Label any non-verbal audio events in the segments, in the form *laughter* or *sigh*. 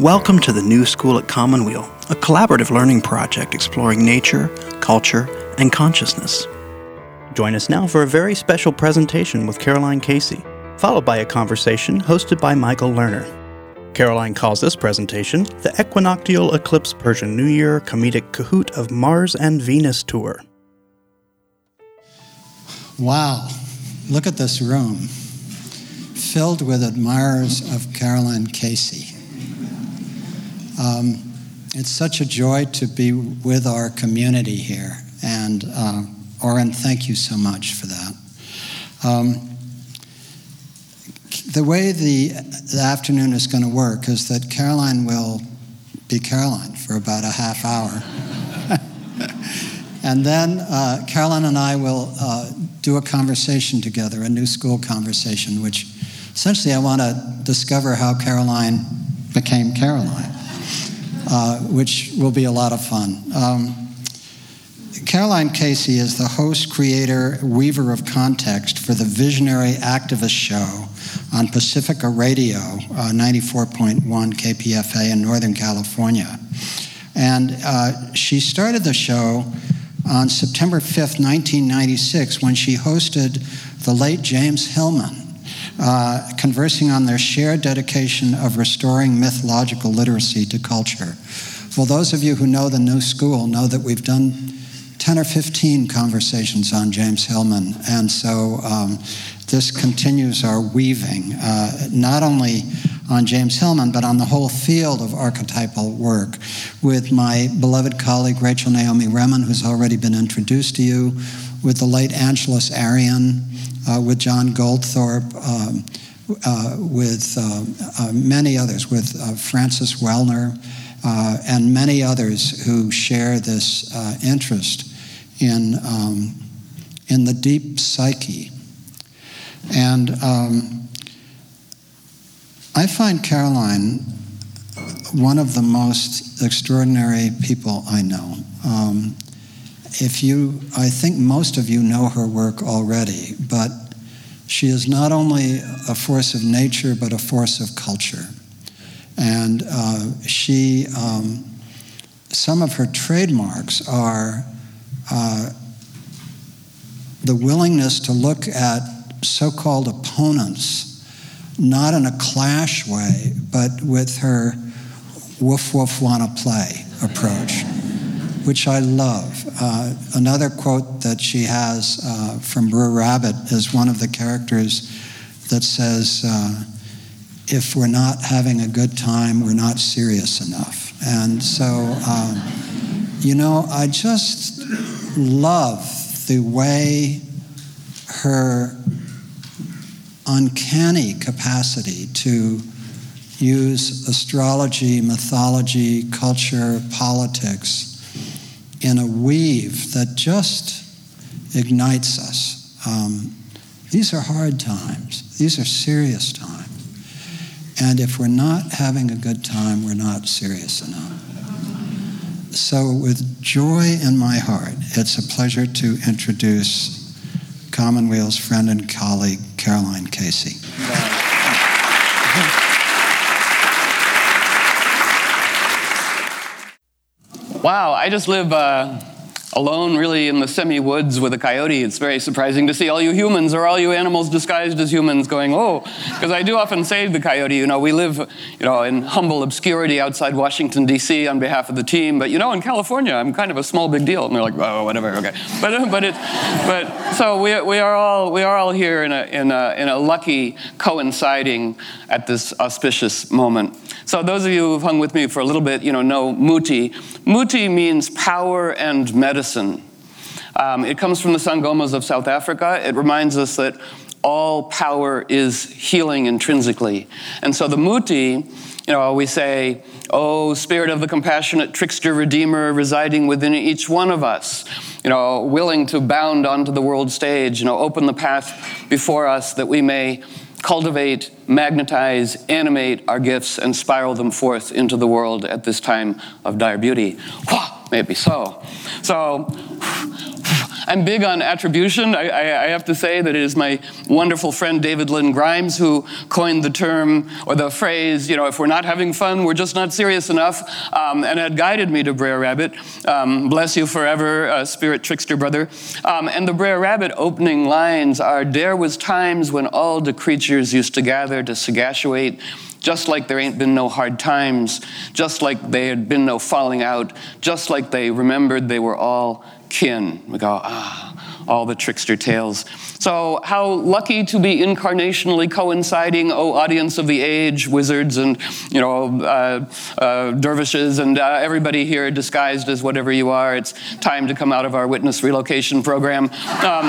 Welcome to the New School at Commonweal, a collaborative learning project exploring nature, culture, and consciousness. Join us now for a very special presentation with Caroline Casey, followed by a conversation hosted by Michael Lerner. Caroline calls this presentation the Equinoctial Eclipse Persian New Year Comedic Cahoot of Mars and Venus Tour. Wow, look at this room filled with admirers of Caroline Casey. Um, it's such a joy to be with our community here. And uh, Oren, thank you so much for that. Um, the way the, the afternoon is going to work is that Caroline will be Caroline for about a half hour. *laughs* and then uh, Caroline and I will uh, do a conversation together, a new school conversation, which essentially I want to discover how Caroline became Caroline uh, which will be a lot of fun. Um, Caroline Casey is the host, creator, weaver of context for the visionary activist show on Pacifica Radio, uh, 94.1 KPFA in Northern California. And uh, she started the show on September 5th, 1996, when she hosted the late James Hillman uh, conversing on their shared dedication of restoring mythological literacy to culture. Well, those of you who know the new school know that we've done 10 or 15 conversations on James Hillman, and so um, this continues our weaving, uh, not only on James Hillman, but on the whole field of archetypal work with my beloved colleague Rachel Naomi Remen, who's already been introduced to you, with the late Angeles Arrien, uh, with John Goldthorpe, um, uh, with uh, uh many others, with uh, Francis Weller, and many others who share this interest in, um, in the deep psyche. And um, I find Caroline one of the most extraordinary people I know. Um, if you, I think most of you know her work already, but she is not only a force of nature, but a force of culture. And uh, she, um, some of her trademarks are uh, the willingness to look at so called opponents, not in a clash way, but with her woof woof wanna play approach which I love. Uh, another quote that she has uh, from Brer Rabbit is one of the characters that says, uh, If we're not having a good time, we're not serious enough. And so, um, you know, I just love the way her uncanny capacity to use astrology, mythology, culture, politics in a weave that just ignites us. Um, these are hard times, these are serious times. And if we're not having a good time, we're not serious enough. So, with joy in my heart, it's a pleasure to introduce Commonweal's friend and colleague, Caroline Casey. Wow, I just live uh, alone, really, in the semi woods with a coyote. It's very surprising to see all you humans or all you animals disguised as humans going, oh, because I do often say the coyote, you know, we live, you know, in humble obscurity outside Washington, D.C. on behalf of the team, but, you know, in California, I'm kind of a small big deal. And they're like, oh, whatever, okay. But, but, it, but so we, we, are all, we are all here in a, in, a, in a lucky coinciding at this auspicious moment. So those of you who've hung with me for a little bit, you know, know Muti. Muti means power and medicine. Um, it comes from the Sangomas of South Africa. It reminds us that all power is healing intrinsically. And so the Muti, you know, we say, Oh, Spirit of the compassionate trickster Redeemer residing within each one of us, you know, willing to bound onto the world stage, you know, open the path before us that we may cultivate, magnetize, animate our gifts, and spiral them forth into the world at this time of dire beauty. May it be so. So, I'm big on attribution. I, I, I, have to say that it is my wonderful friend David Lynn Grimes who coined the term or the phrase, you know, if we're not having fun, we're just not serious enough, um, and had guided me to Brer Rabbit. Um, bless you forever, uh, spirit trickster brother. Um, and the Brer Rabbit opening lines are There was times when all the creatures used to gather to sagactuate just like there ain't been no hard times, just like there had been no falling out, just like they remembered they were all kin. We go, ah, all the trickster tales. So, how lucky to be incarnationally coinciding, oh, audience of the age, wizards and, you know, uh, uh, dervishes and uh, everybody here disguised as whatever you are. It's time to come out of our witness relocation program. Um,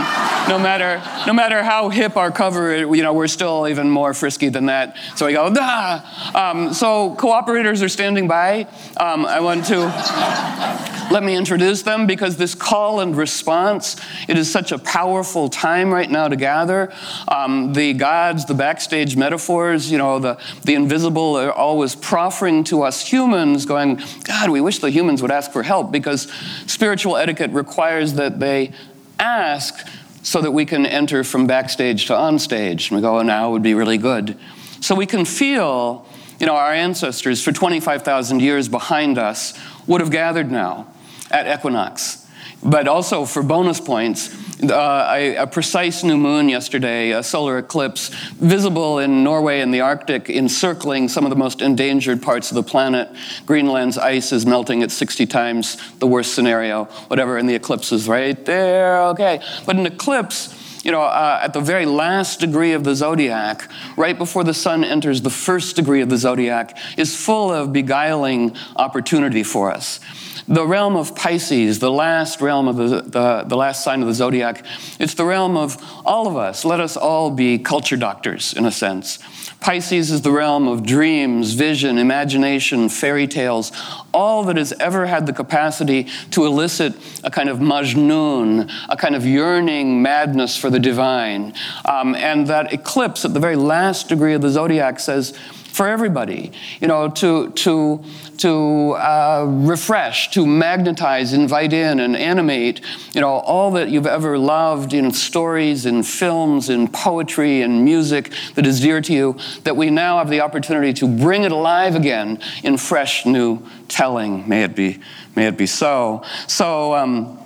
no, matter, no matter how hip our cover, you know, we're still even more frisky than that. So we go, ah. Um, so, cooperators are standing by. Um, I want to let me introduce them because this call and response, it is such a powerful time right now to gather. Um, the gods, the backstage metaphors, you know, the, the invisible are always proffering to us humans, going, God, we wish the humans would ask for help because spiritual etiquette requires that they ask so that we can enter from backstage to onstage. And we go, oh, now would be really good. So we can feel, you know, our ancestors for 25,000 years behind us would have gathered now at equinox. But also for bonus points, uh, a, a, precise new moon yesterday, a solar eclipse, visible in Norway and the Arctic, encircling some of the most endangered parts of the planet. Greenland's ice is melting at 60 times the worst scenario, whatever, and the eclipse is right there, okay. But an eclipse, you know, uh, at the very last degree of the zodiac, right before the sun enters the first degree of the zodiac, is full of beguiling opportunity for us. The realm of Pisces, the last realm of the, the, the, last sign of the zodiac, it's the realm of all of us. Let us all be culture doctors, in a sense. Pisces is the realm of dreams, vision, imagination, fairy tales, all that has ever had the capacity to elicit a kind of majnun, a kind of yearning madness for the divine. Um, and that eclipse at the very last degree of the zodiac says, for everybody, you know, to, to, to uh, refresh, to magnetize, invite in, and animate, you know, all that you've ever loved in stories, in films, in poetry, in music that is dear to you, that we now have the opportunity to bring it alive again in fresh, new telling. May it be, may it be so. So, um,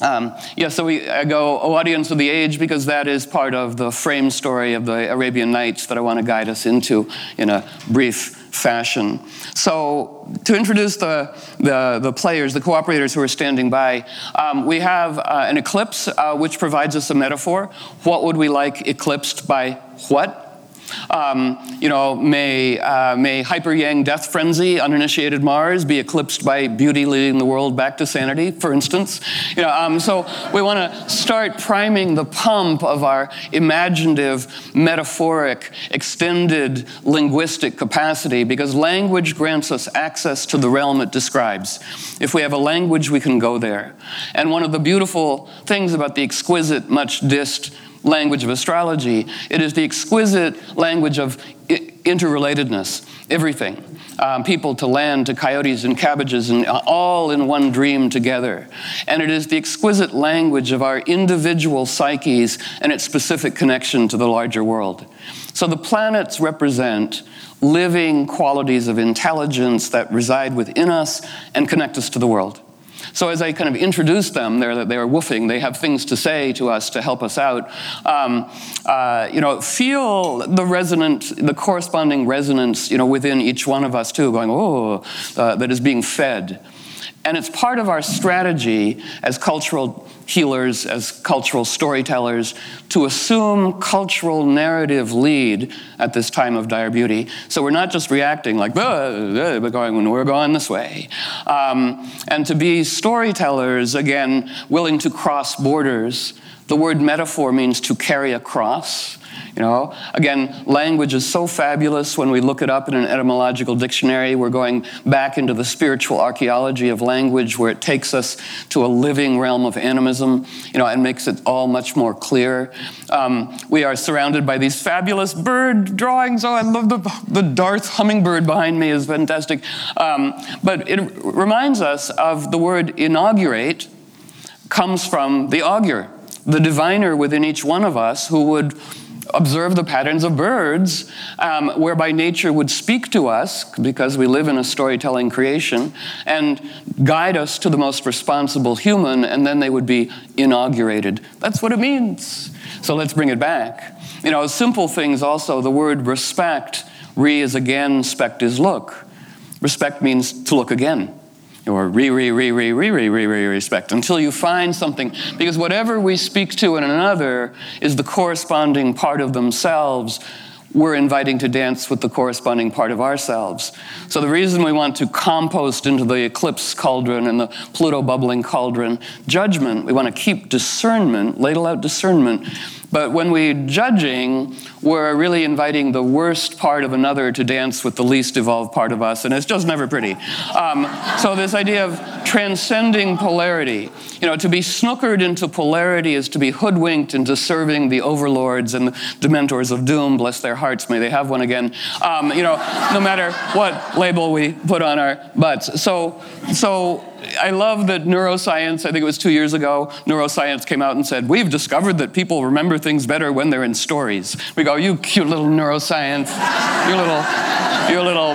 um, yeah, so we I go audience of the age because that is part of the frame story of the Arabian Nights that I want to guide us into in a brief fashion. So, to introduce the, the, the players, the cooperators who are standing by, um, we have uh, an eclipse, uh, which provides us a metaphor. What would we like eclipsed by what? Um, you know, may, uh, may hyper yang death frenzy, uninitiated Mars, be eclipsed by beauty leading the world back to sanity, for instance. You know, um, so we want to start priming the pump of our imaginative, metaphoric, extended linguistic capacity because language grants us access to the realm it describes. If we have a language, we can go there. And one of the beautiful things about the exquisite, much dissed language of astrology. It is the exquisite language of interrelatedness, everything. Um, people to land, to coyotes and cabbages, and all in one dream together. And it is the exquisite language of our individual psyches and its specific connection to the larger world. So the planets represent living qualities of intelligence that reside within us and connect us to the world. So as I kind of introduce them, they're, they're woofing, they have things to say to us to help us out. Um, uh, you know, feel the resonant, the corresponding resonance, you know, within each one of us too, going, oh, uh, that is being fed. And it's part of our strategy as cultural healers, as cultural storytellers, to assume cultural narrative lead at this time of dire beauty. So we're not just reacting like, we're going, we're going this way. Um, and to be storytellers, again, willing to cross borders. The word metaphor means to carry a cross. You know, again, language is so fabulous when we look it up in an etymological dictionary. We're going back into the spiritual archaeology of language where it takes us to a living realm of animism, you know, and makes it all much more clear. Um, we are surrounded by these fabulous bird drawings. Oh, I love the, the Darth hummingbird behind me is fantastic. Um, but it reminds us of the word inaugurate comes from the augur, the diviner within each one of us who would observe the patterns of birds, um, whereby nature would speak to us, because we live in a storytelling creation, and guide us to the most responsible human, and then they would be inaugurated. That's what it means. So let's bring it back. You know, simple things also, the word respect, re is again, spect is look. Respect means to look again or re, re, re, re, re, re, re, re, respect until you find something. Because whatever we speak to in another is the corresponding part of themselves we're inviting to dance with the corresponding part of ourselves. So, the reason we want to compost into the eclipse cauldron and the Pluto bubbling cauldron judgment, we want to keep discernment, ladle out discernment, but when we're judging, we're really inviting the worst part of another to dance with the least evolved part of us, and it's just never pretty. Um, so, this idea of transcending polarity, you know, to be snookered into polarity is to be hoodwinked into serving the overlords and the dementors of doom, bless their hearts, may they have one again, um, you know, no matter what label we put on our butts. So, so I love that neuroscience, I think it was two years ago, neuroscience came out and said, We've discovered that people remember things better when they're in stories. We go, You cute little neuroscience, you little, you little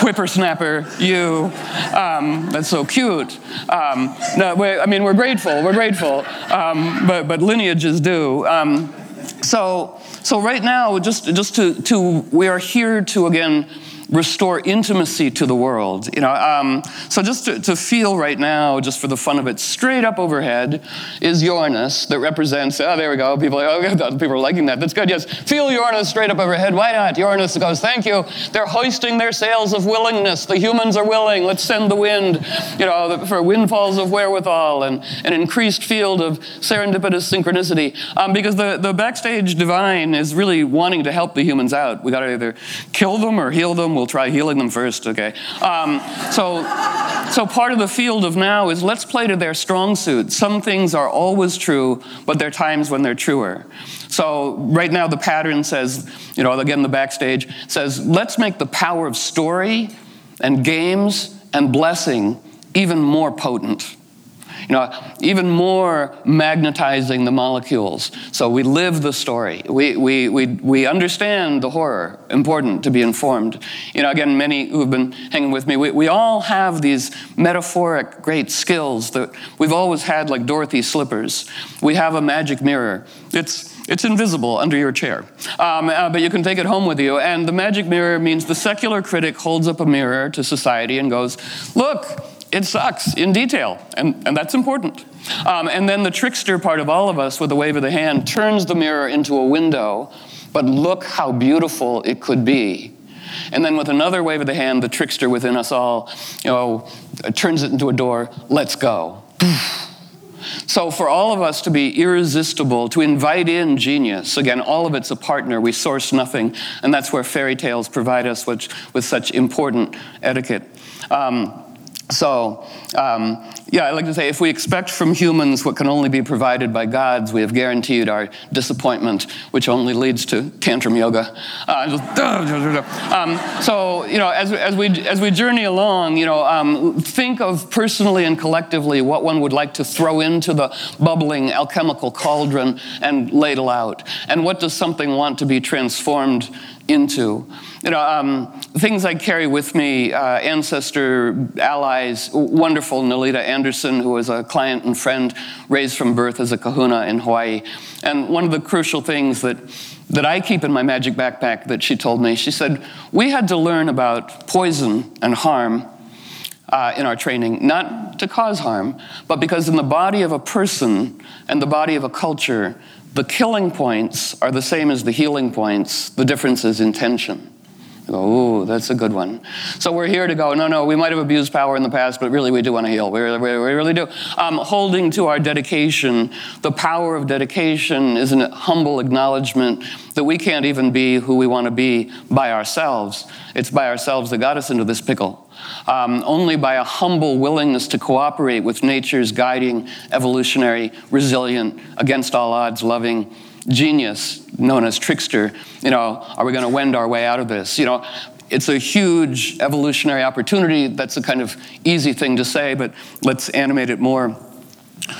whippersnapper, you. Um, that's so cute. Um, no, I mean, we're grateful, we're grateful, um, but, but lineages do. Um, so, so right now, just, just to, to, we are here to again restore intimacy to the world. You know, um, so just to, to, feel right now, just for the fun of it, straight up overhead is Uranus that represents. Oh, there we go. People, are, oh, people are liking that. That's good. Yes, feel Uranus straight up overhead. Why not? Uranus goes, thank you. They're hoisting their sails of willingness. The humans are willing. Let's send the wind. You know, for windfalls of wherewithal and an increased field of serendipitous synchronicity. Um, because the the backstage divine is really wanting to help the humans out. We got to either kill them or heal them We'll try healing them first, okay? Um, so, so part of the field of now is let's play to their strong suit. Some things are always true, but there are times when they're truer. So right now the pattern says, you know, again the backstage says, let's make the power of story and games and blessing even more potent you know, even more magnetizing the molecules. So we live the story. We, we, we, we understand the horror, important to be informed. You know, again, many who have been hanging with me, we, we all have these metaphoric great skills that we've always had, like Dorothy Slippers. We have a magic mirror. It's, it's invisible under your chair, um, uh, but you can take it home with you. And the magic mirror means the secular critic holds up a mirror to society and goes, Look, it sucks in detail, and, and that's important. Um, and then the trickster part of all of us, with a wave of the hand, turns the mirror into a window, but look how beautiful it could be. And then with another wave of the hand, the trickster within us all, you know, turns it into a door. Let's go. So, for all of us to be irresistible, to invite in genius, again, all of it's a partner, we source nothing, and that's where fairy tales provide us with, with such important etiquette. Um, so, um, yeah, I like to say if we expect from humans what can only be provided by gods, we have guaranteed our disappointment, which only leads to tantrum yoga. Uh, *laughs* um, so, you know, as, as, we, as we journey along, you know, um, think of personally and collectively what one would like to throw into the bubbling alchemical cauldron and ladle out. And what does something want to be transformed into? You know, um, things I carry with me, uh, ancestor, allies, wonderful Nalita Anderson, who was a client and friend raised from birth as a kahuna in Hawaii. And one of the crucial things that, that I keep in my magic backpack that she told me, she said, we had to learn about poison and harm uh, in our training, not to cause harm, but because in the body of a person and the body of a culture, the killing points are the same as the healing points, the difference is intention go, ooh, that's a good one. So we're here to go, no, no, we might have abused power in the past, but really we do want to heal. We really, we really do. Um, holding to our dedication, the power of dedication is a humble acknowledgement that we can't even be who we want to be by ourselves. It's by ourselves that got us into this pickle. Um, only by a humble willingness to cooperate with nature's guiding, evolutionary, resilient, against all odds, loving, genius known as trickster, you know, are we going to wend our way out of this? You know, it's a huge evolutionary opportunity. That's a kind of easy thing to say, but let's animate it more.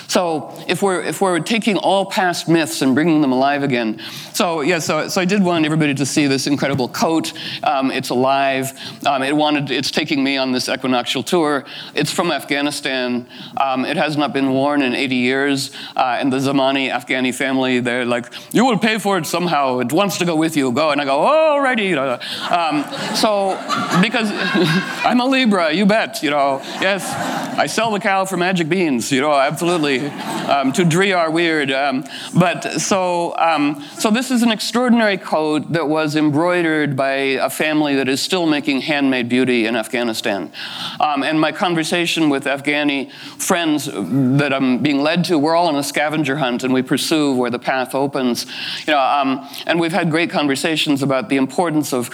So if we're if we're taking all past myths and bringing them alive again, so yeah, so so I did want everybody to see this incredible coat. Um, it's alive. Um, it wanted. It's taking me on this equinoctial tour. It's from Afghanistan. Um, it has not been worn in 80 years. Uh, and the Zamani Afghani family, they're like, you will pay for it somehow. It wants to go with you. Go. And I go, oh, righty. Um, so because *laughs* I'm a Libra, you bet. You know, yes, I sell the cow for magic beans. You know, absolutely um, to Driar weird. Um, but so, um, so this is an extraordinary coat that was embroidered by a family that is still making handmade beauty in Afghanistan. Um, and my conversation with Afghani friends that I'm being led to, we're all on a scavenger hunt and we pursue where the path opens. You know, um, and we've had great conversations about the importance of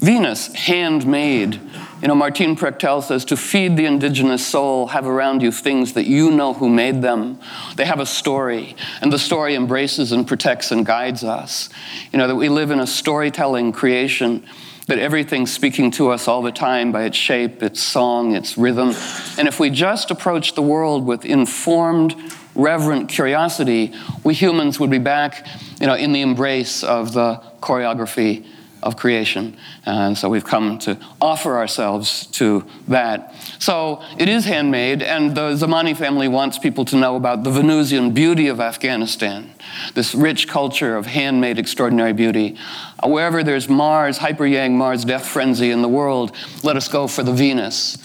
Venus, handmade. You know, Martin Prechtel says to feed the indigenous soul, have around you things that you know who made them. They have a story, and the story embraces and protects and guides us. You know, that we live in a storytelling creation, that everything's speaking to us all the time by its shape, its song, its rhythm. And if we just approach the world with informed, reverent curiosity, we humans would be back, you know, in the embrace of the choreography of creation. And so we've come to offer ourselves to that. So it is handmade, and the Zamani family wants people to know about the Venusian beauty of Afghanistan, this rich culture of handmade extraordinary beauty. Wherever there's Mars, hyper yang Mars death frenzy in the world, let us go for the Venus.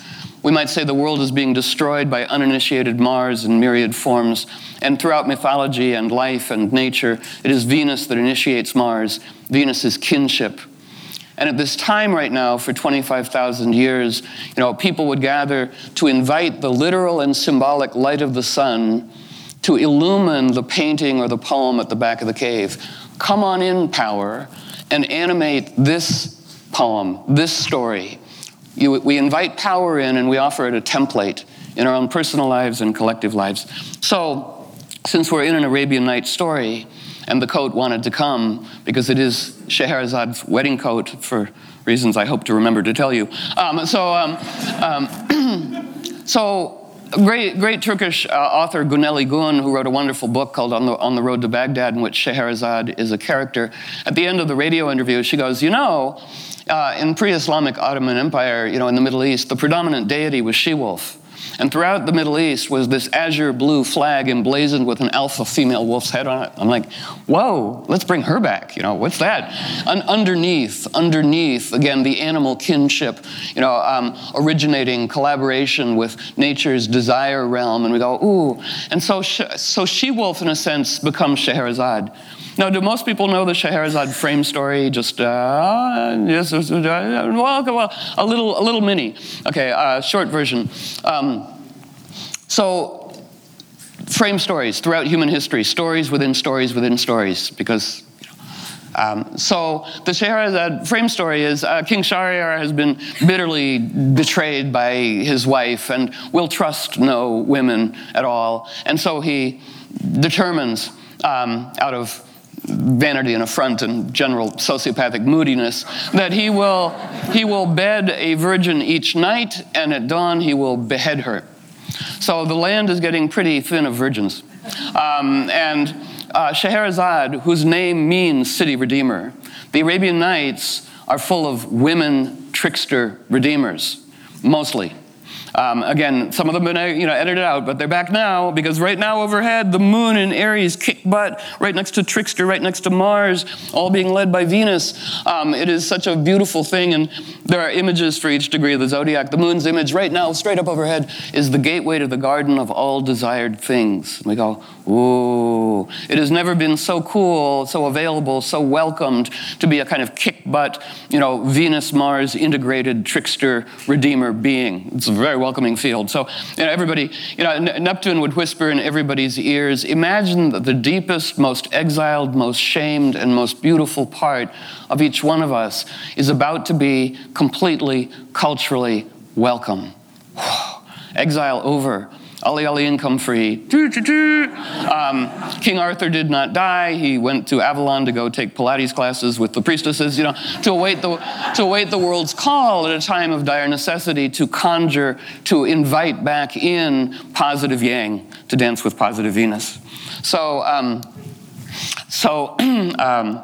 We might say the world is being destroyed by uninitiated Mars in myriad forms. And throughout mythology and life and nature, it is Venus that initiates Mars. Venus is kinship. And at this time right now, for 25,000 years, you know, people would gather to invite the literal and symbolic light of the sun to illumine the painting or the poem at the back of the cave. Come on in, power, and animate this poem, this story. You, we invite power in and we offer it a template in our own personal lives and collective lives. So, since we're in an Arabian Night story, and the coat wanted to come because it is Scheherazade's wedding coat for reasons I hope to remember to tell you. Um, so, um, um, *clears throat* so great, great Turkish uh, author Guneli Gun, who wrote a wonderful book called On the, On the Road to Baghdad, in which Scheherazade is a character. At the end of the radio interview, she goes, You know, uh, in pre-Islamic Ottoman Empire, you know, in the Middle East, the predominant deity was she-wolf. And throughout the Middle East was this azure blue flag emblazoned with an alpha female wolf's head on it. I'm like, whoa, let's bring her back. You know, what's that? And underneath, underneath, again, the animal kinship, you know, um, originating collaboration with nature's desire realm. And we go, ooh. And so, so she wolf, in a sense, becomes Scheherazade. Now, do most people know the Scheherazade frame story? Just uh, yes, uh, well, well, a little, a little mini. Okay, uh, short version. Um, so, frame stories throughout human history, stories within stories within stories, because. Um, so the Scheherazade frame story is uh, King Shahryar has been bitterly betrayed by his wife and will trust no women at all, and so he determines um, out of vanity and affront and general sociopathic moodiness, that he will, he will bed a virgin each night, and at dawn he will behead her. So the land is getting pretty thin of virgins. Um, and uh, Scheherazade, whose name means city redeemer, the Arabian Nights are full of women trickster redeemers, mostly. Um, again, some of them been you know, edited out, but they're back now because right now overhead, the moon in Aries kick butt right next to Trickster, right next to Mars, all being led by Venus. Um, it is such a beautiful thing, and there are images for each degree of the zodiac. The moon's image right now, straight up overhead, is the gateway to the garden of all desired things. We go, ooh, it has never been so cool, so available, so welcomed to be a kind of kick butt, you know, Venus Mars integrated trickster redeemer being. It's a very welcoming field. So, you know, everybody, you know, Neptune would whisper in everybody's ears imagine that the deepest, most exiled, most shamed, and most beautiful part of each one of us is about to be completely culturally welcome. Exile over Ali Ali come free. Um, King Arthur did not die. He went to Avalon to go take Pilates classes with the priestesses, you know, to await the, to await the world's call at a time of dire necessity to conjure, to invite back in positive yang, to dance with positive Venus. So, um, so, *clears throat* um,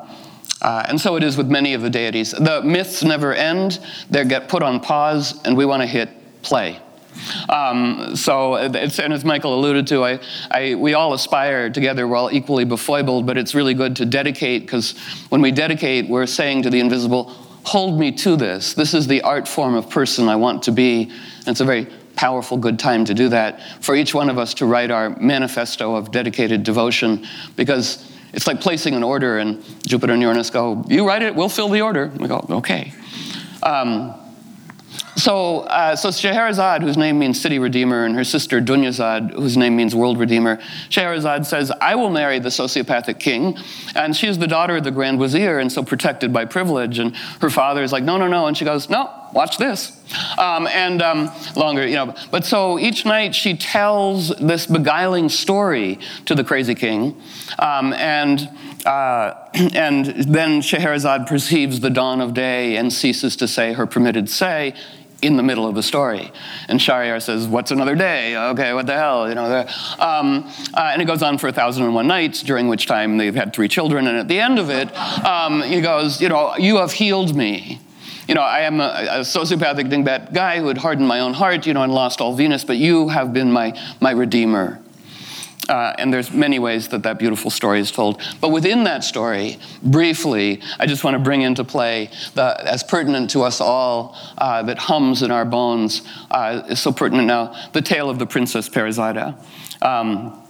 uh, and so it is with many of the deities. The myths never end, they get put on pause, and we want to hit play. Um, so, it's, and as Michael alluded to, I, I, we all aspire together, we're all equally befoibled, but it's really good to dedicate because when we dedicate, we're saying to the invisible, hold me to this. This is the art form of person I want to be. And it's a very powerful, good time to do that for each one of us to write our manifesto of dedicated devotion because it's like placing an order, and Jupiter and Uranus go, You write it, we'll fill the order. we go, Okay. Um, so, uh, so Scheherazade, whose name means city redeemer, and her sister Dunyazad, whose name means world redeemer, Scheherazade says, I will marry the sociopathic king. And she is the daughter of the Grand Vizier, and so protected by privilege. And her father is like, no, no, no. And she goes, no, watch this. Um, and um, longer, you know. But so each night she tells this beguiling story to the crazy king. Um, and uh, *clears throat* and then Scheherazade perceives the dawn of day and ceases to say her permitted say, in the middle of the story. And Shahryar says, What's another day? Okay, what the hell? You know, um, uh, and it goes on for a thousand and one nights, during which time they've had three children. And at the end of it, um, he goes, You know, you have healed me. You know, I am a, a sociopathic dingbat guy who had hardened my own heart, you know, and lost all Venus, but you have been my, my redeemer. Uh, and there's many ways that that beautiful story is told. But within that story, briefly, I just want to bring into play the, as pertinent to us all, uh, that hums in our bones, uh, is so pertinent now, the tale of the Princess Parizada. Um,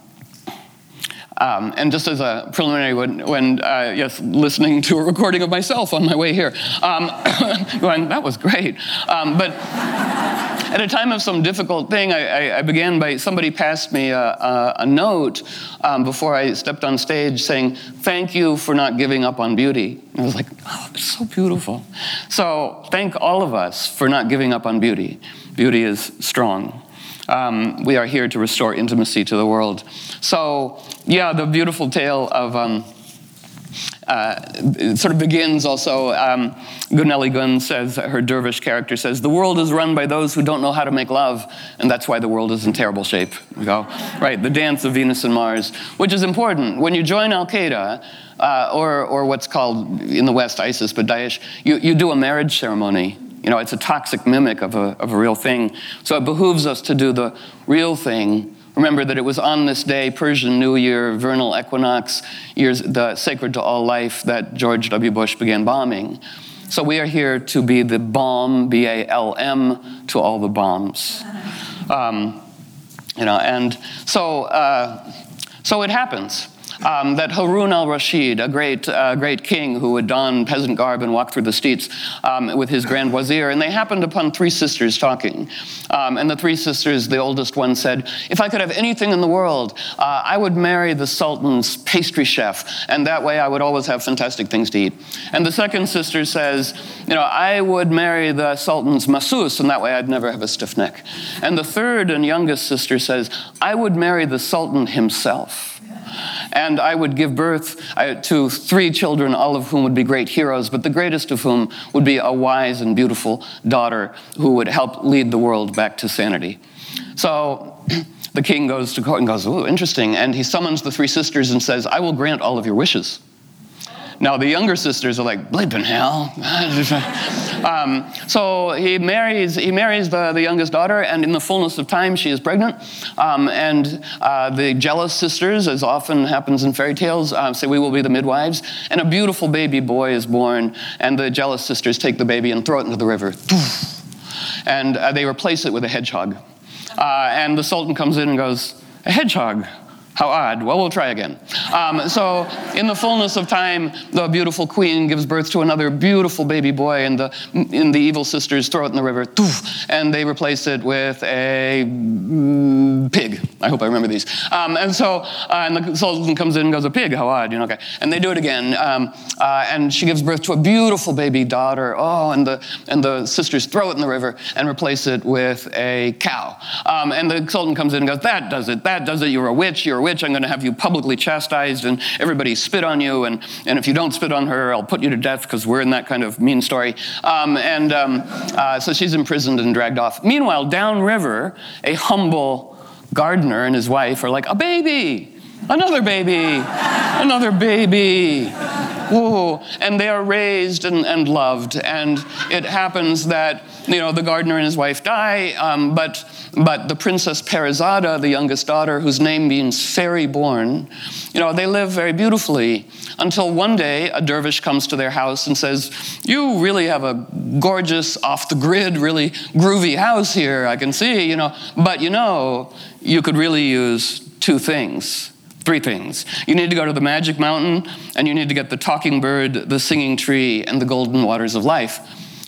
um, and just as a preliminary, when, when uh, yes, listening to a recording of myself on my way here, um, *coughs* going, that was great. Um, but at a time of some difficult thing, I, I, I began by somebody passed me a, a, a note um, before I stepped on stage saying, Thank you for not giving up on beauty. I was like, Oh, it's so beautiful. So thank all of us for not giving up on beauty. Beauty is strong. Um, we are here to restore intimacy to the world. So, yeah, the beautiful tale of. Um, uh, sort of begins also. Um, Guneli Gun says, her dervish character says, The world is run by those who don't know how to make love, and that's why the world is in terrible shape. We go, right, the dance of Venus and Mars, which is important. When you join Al Qaeda, uh, or, or what's called in the West ISIS, but Daesh, you, you do a marriage ceremony. You know, it's a toxic mimic of a, of a real thing. So it behooves us to do the real thing Remember that it was on this day, Persian New Year, vernal equinox, years, the sacred to all life, that George W. Bush began bombing. So we are here to be the balm, B A L M, to all the bombs. *laughs* Um, you know, and so, uh, so it happens um, that Harun al Rashid, a great, uh, great king who would don peasant garb and walk through the streets um, with his grand wazir, and they happened upon three sisters talking. Um, and the three sisters, the oldest one said, If I could have anything in the world, uh, I would marry the Sultan's pastry chef, and that way I would always have fantastic things to eat. And the second sister says, You know, I would marry the Sultan's masseuse, and that way I'd never have a stiff neck. And the third and youngest sister says, I would marry the Sultan himself. And I would give birth uh, to three children, all of whom would be great heroes, but the greatest of whom would be a wise and beautiful daughter who would help lead the world back to sanity. So *clears throat* the king goes to court and goes, Ooh, interesting. And he summons the three sisters and says, I will grant all of your wishes. Now, the younger sisters are like, bleeping hell. *laughs* um, so he marries, he marries the, the youngest daughter, and in the fullness of time, she is pregnant. Um, and uh, the jealous sisters, as often happens in fairy tales, uh, say, We will be the midwives. And a beautiful baby boy is born, and the jealous sisters take the baby and throw it into the river. And uh, they replace it with a hedgehog. Uh, and the Sultan comes in and goes, A hedgehog? How odd. Well, we'll try again. Um, so, in the fullness of time, the beautiful queen gives birth to another beautiful baby boy, and the, and the evil sisters throw it in the river, and they replace it with a mm, pig. I hope I remember these. Um, and so, uh, and the sultan comes in and goes, A pig, how odd, you know, okay. And they do it again. Um, uh, and she gives birth to a beautiful baby daughter. Oh, and the, and the sisters throw it in the river and replace it with a cow. Um, and the sultan comes in and goes, That does it, that does it, you're a witch, you're a witch, I'm going to have you publicly chastised, and everybody spit on you, and, and if you don't spit on her, I'll put you to death because we're in that kind of mean story. Um, and um, uh, so she's imprisoned and dragged off. Meanwhile, downriver, a humble gardener and his wife are like, A baby! Another baby! Another baby! Ooh. And they are raised and, and loved. And it happens that, you know, the gardener and his wife die, um, but, but the princess Perizada, the youngest daughter, whose name means fairy born, you know, they live very beautifully until one day a dervish comes to their house and says, You really have a gorgeous, off the grid, really groovy house here, I can see, you know, but you know, you could really use two things. Three things. You need to go to the magic mountain, and you need to get the talking bird, the singing tree, and the golden waters of life.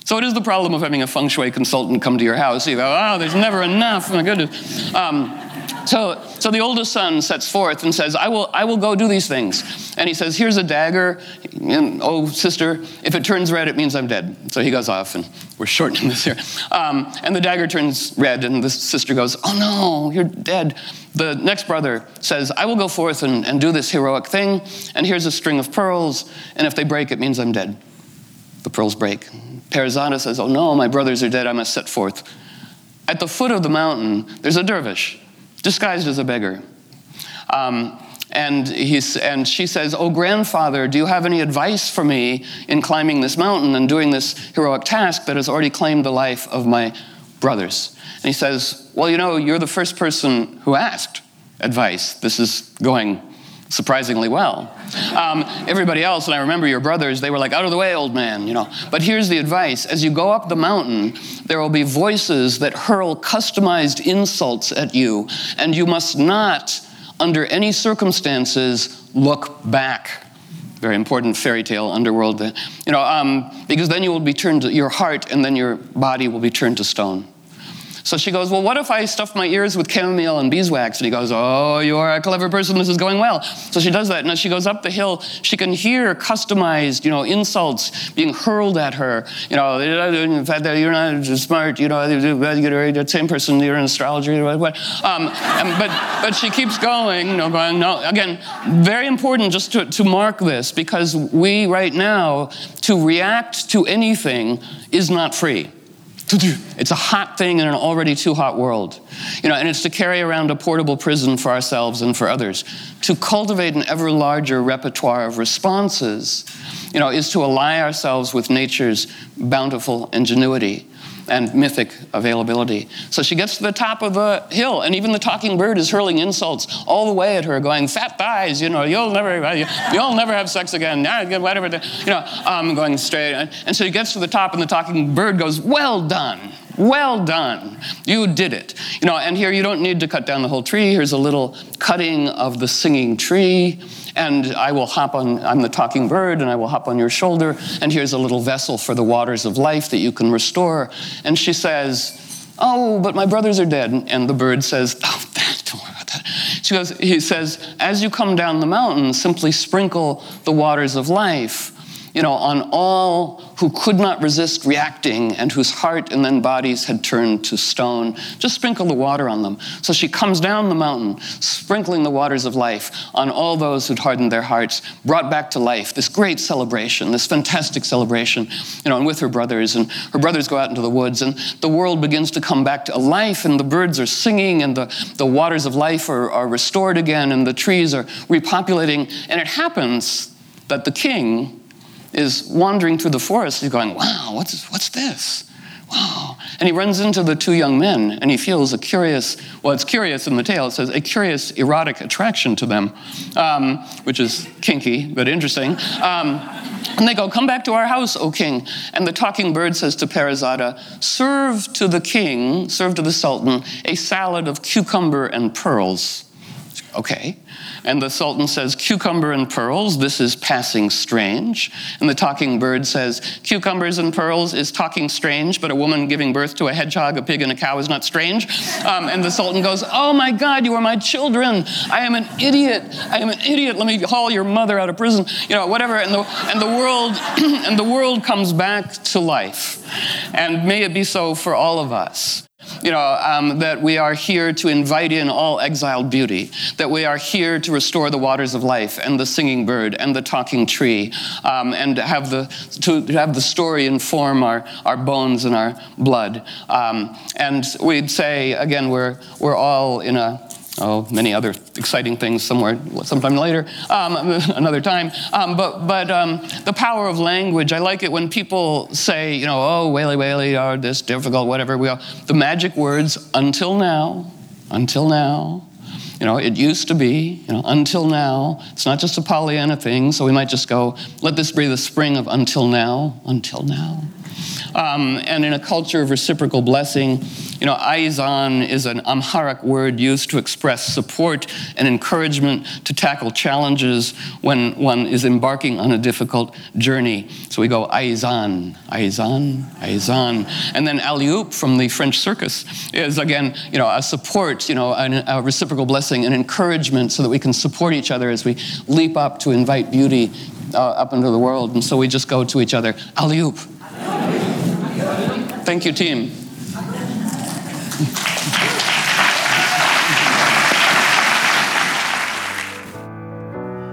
So it is the problem of having a feng shui consultant come to your house. You go, oh, there's never enough. My goodness. Um, so, so the oldest son sets forth and says, I will, I will go do these things. And he says, Here's a dagger. And, oh, sister, if it turns red, it means I'm dead. So he goes off, and we're shortening this here. Um, and the dagger turns red, and the sister goes, Oh no, you're dead. The next brother says, I will go forth and, and do this heroic thing, and here's a string of pearls, and if they break, it means I'm dead. The pearls break. Parizada says, Oh no, my brothers are dead, I must set forth. At the foot of the mountain, there's a dervish disguised as a beggar. Um, and, he's, and she says, Oh, grandfather, do you have any advice for me in climbing this mountain and doing this heroic task that has already claimed the life of my brothers? And he says, Well, you know, you're the first person who asked advice. This is going surprisingly well. Um, everybody else, and I remember your brothers, they were like, out of the way, old man, you know. But here's the advice as you go up the mountain, there will be voices that hurl customized insults at you, and you must not, under any circumstances, look back very important fairy tale underworld you know um, because then you will be turned to your heart and then your body will be turned to stone so she goes, Well, what if I stuff my ears with chamomile and beeswax? And he goes, Oh, you are a clever person. This is going well. So she does that. And as she goes up the hill, she can hear customized, you know, insults being hurled at her. You know, in fact, that you're not smart, you know, you're the same person, you're an astrologer, what. Um, but, but she keeps going, you know, going, no. Again, very important just to, to mark this because we right now, to react to anything is not free. It's a hot thing in an already too hot world. You know, and it's to carry around a portable prison for ourselves and for others. To cultivate an ever larger repertoire of responses, you know, is to ally ourselves with nature's bountiful ingenuity and mythic availability. So she gets to the top of the hill, and even the talking bird is hurling insults all the way at her, going, "Fat thighs, you know, you'll never, you'll never have sex again." Whatever, you know, um, going straight. And so she gets to the top, and the talking bird goes, "Well done." Well done. You did it. You know, and here you don't need to cut down the whole tree. Here's a little cutting of the singing tree and I will hop on, I'm the talking bird, and I will hop on your shoulder, and here's a little vessel for the waters of life that you can restore. And she says, Oh, but my brothers are dead. And the bird says, *laughs* Oh, don't worry about that. She goes, He says, As you come down the mountain, simply sprinkle the waters of life you know, on all who could not resist reacting and whose heart and then bodies had turned to stone. Just sprinkle the water on them. So she comes down the mountain, sprinkling the waters of life on all those who'd hardened their hearts, brought back to life this great celebration, this fantastic celebration, you know, and with her brothers. And her brothers go out into the woods, and the world begins to come back to life, and the birds are singing, and the, the waters of life are, are restored again, and the trees are repopulating. And it happens that the king, is wandering through the forest. He's going, wow, what's, what's this? Wow. And he runs into the two young men and he feels a curious, well, it's curious in the tale, it says a curious erotic attraction to them, um, which is kinky, but interesting. Um, and they go, Come back to our house, O king. And the talking bird says to Parizada, Serve to the king, serve to the sultan, a salad of cucumber and pearls. Okay. And the Sultan says, Cucumber and pearls, this is passing strange. And the talking bird says, Cucumbers and pearls is talking strange, but a woman giving birth to a hedgehog, a pig, and a cow is not strange. Um, and the Sultan goes, Oh my God, you are my children. I am an idiot. I am an idiot. Let me haul your mother out of prison. You know, whatever. And the, and the world *clears throat* and the world comes back to life. And may it be so for all of us you know, um, that we are here to invite in all exiled beauty, that we are here to restore the waters of life and the singing bird and the talking tree, um, and have the, to have the story inform our, our bones and our blood. Um, and we'd say, again, we're, we're all in a oh, many other exciting things somewhere, sometime later, um, *laughs* another time. Um, but but um, the power of language, I like it when people say, you know, oh, whaley, whaley, or this difficult, whatever. We all, the magic words, until now, until now. You know, it used to be, you know, until now. It's not just a Pollyanna thing, so we might just go, let this be the spring of until now, until now. Um, and in a culture of reciprocal blessing, you know, aizan is an Amharic word used to express support and encouragement to tackle challenges when one is embarking on a difficult journey. So we go aizan, aizan, aizan. And then alioop from the French circus is again, you know, a support, you know, a reciprocal blessing, and encouragement so that we can support each other as we leap up to invite beauty uh, up into the world. And so we just go to each other, alioop. Thank you, team.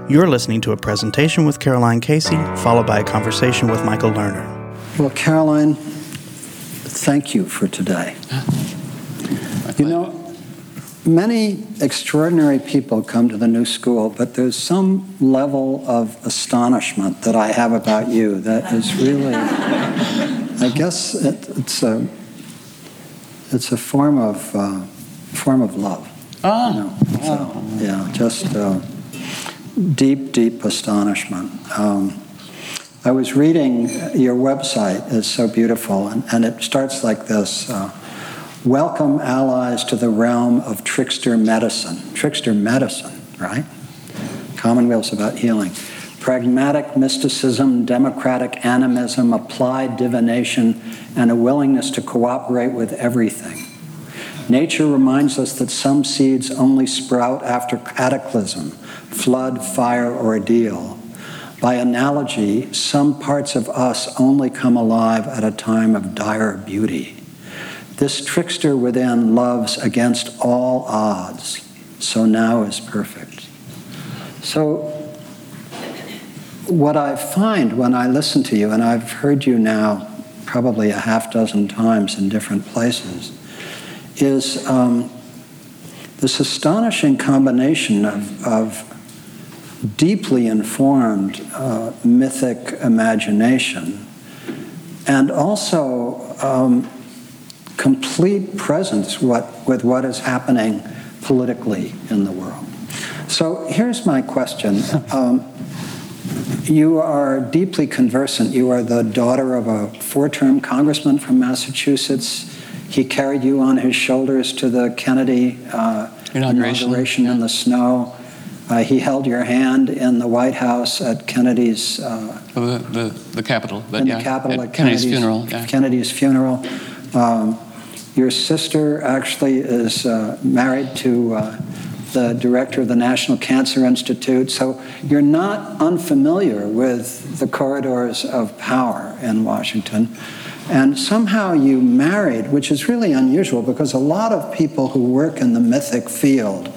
You're listening to a presentation with Caroline Casey, followed by a conversation with Michael Lerner. Well, Caroline, thank you for today. You know, many extraordinary people come to the new school, but there's some level of astonishment that I have about you that is really, I guess it, it's a it's a form of uh, form of love. Ah, you know? so, yeah, just uh, deep, deep astonishment. Um, I was reading your website; it's so beautiful, and, and it starts like this. Uh, Welcome allies to the realm of trickster medicine. Trickster medicine, right? Commonwealth's about healing pragmatic mysticism, democratic animism, applied divination, and a willingness to cooperate with everything. Nature reminds us that some seeds only sprout after cataclysm, flood, fire, ordeal. By analogy, some parts of us only come alive at a time of dire beauty. This trickster within loves against all odds, so now is perfect. So what I find when I listen to you, and I've heard you now probably a half dozen times in different places, is um, this astonishing combination of, of deeply informed uh, mythic imagination and also um, complete presence what, with what is happening politically in the world. So here's my question. Um, you are deeply conversant. You are the daughter of a four term congressman from Massachusetts. He carried you on his shoulders to the Kennedy uh, inauguration, inauguration in the snow. Uh, he held your hand in the White House at Kennedy's. Uh, the, the, the Capitol. But in yeah, the Capitol at, at Kennedy's, Kennedy's, funeral. Yeah. Kennedy's funeral. Um, your sister actually is uh, married to uh, the director of the National Cancer Institute. So you're not unfamiliar with the corridors of power in Washington. And somehow you married, which is really unusual because a lot of people who work in the mythic field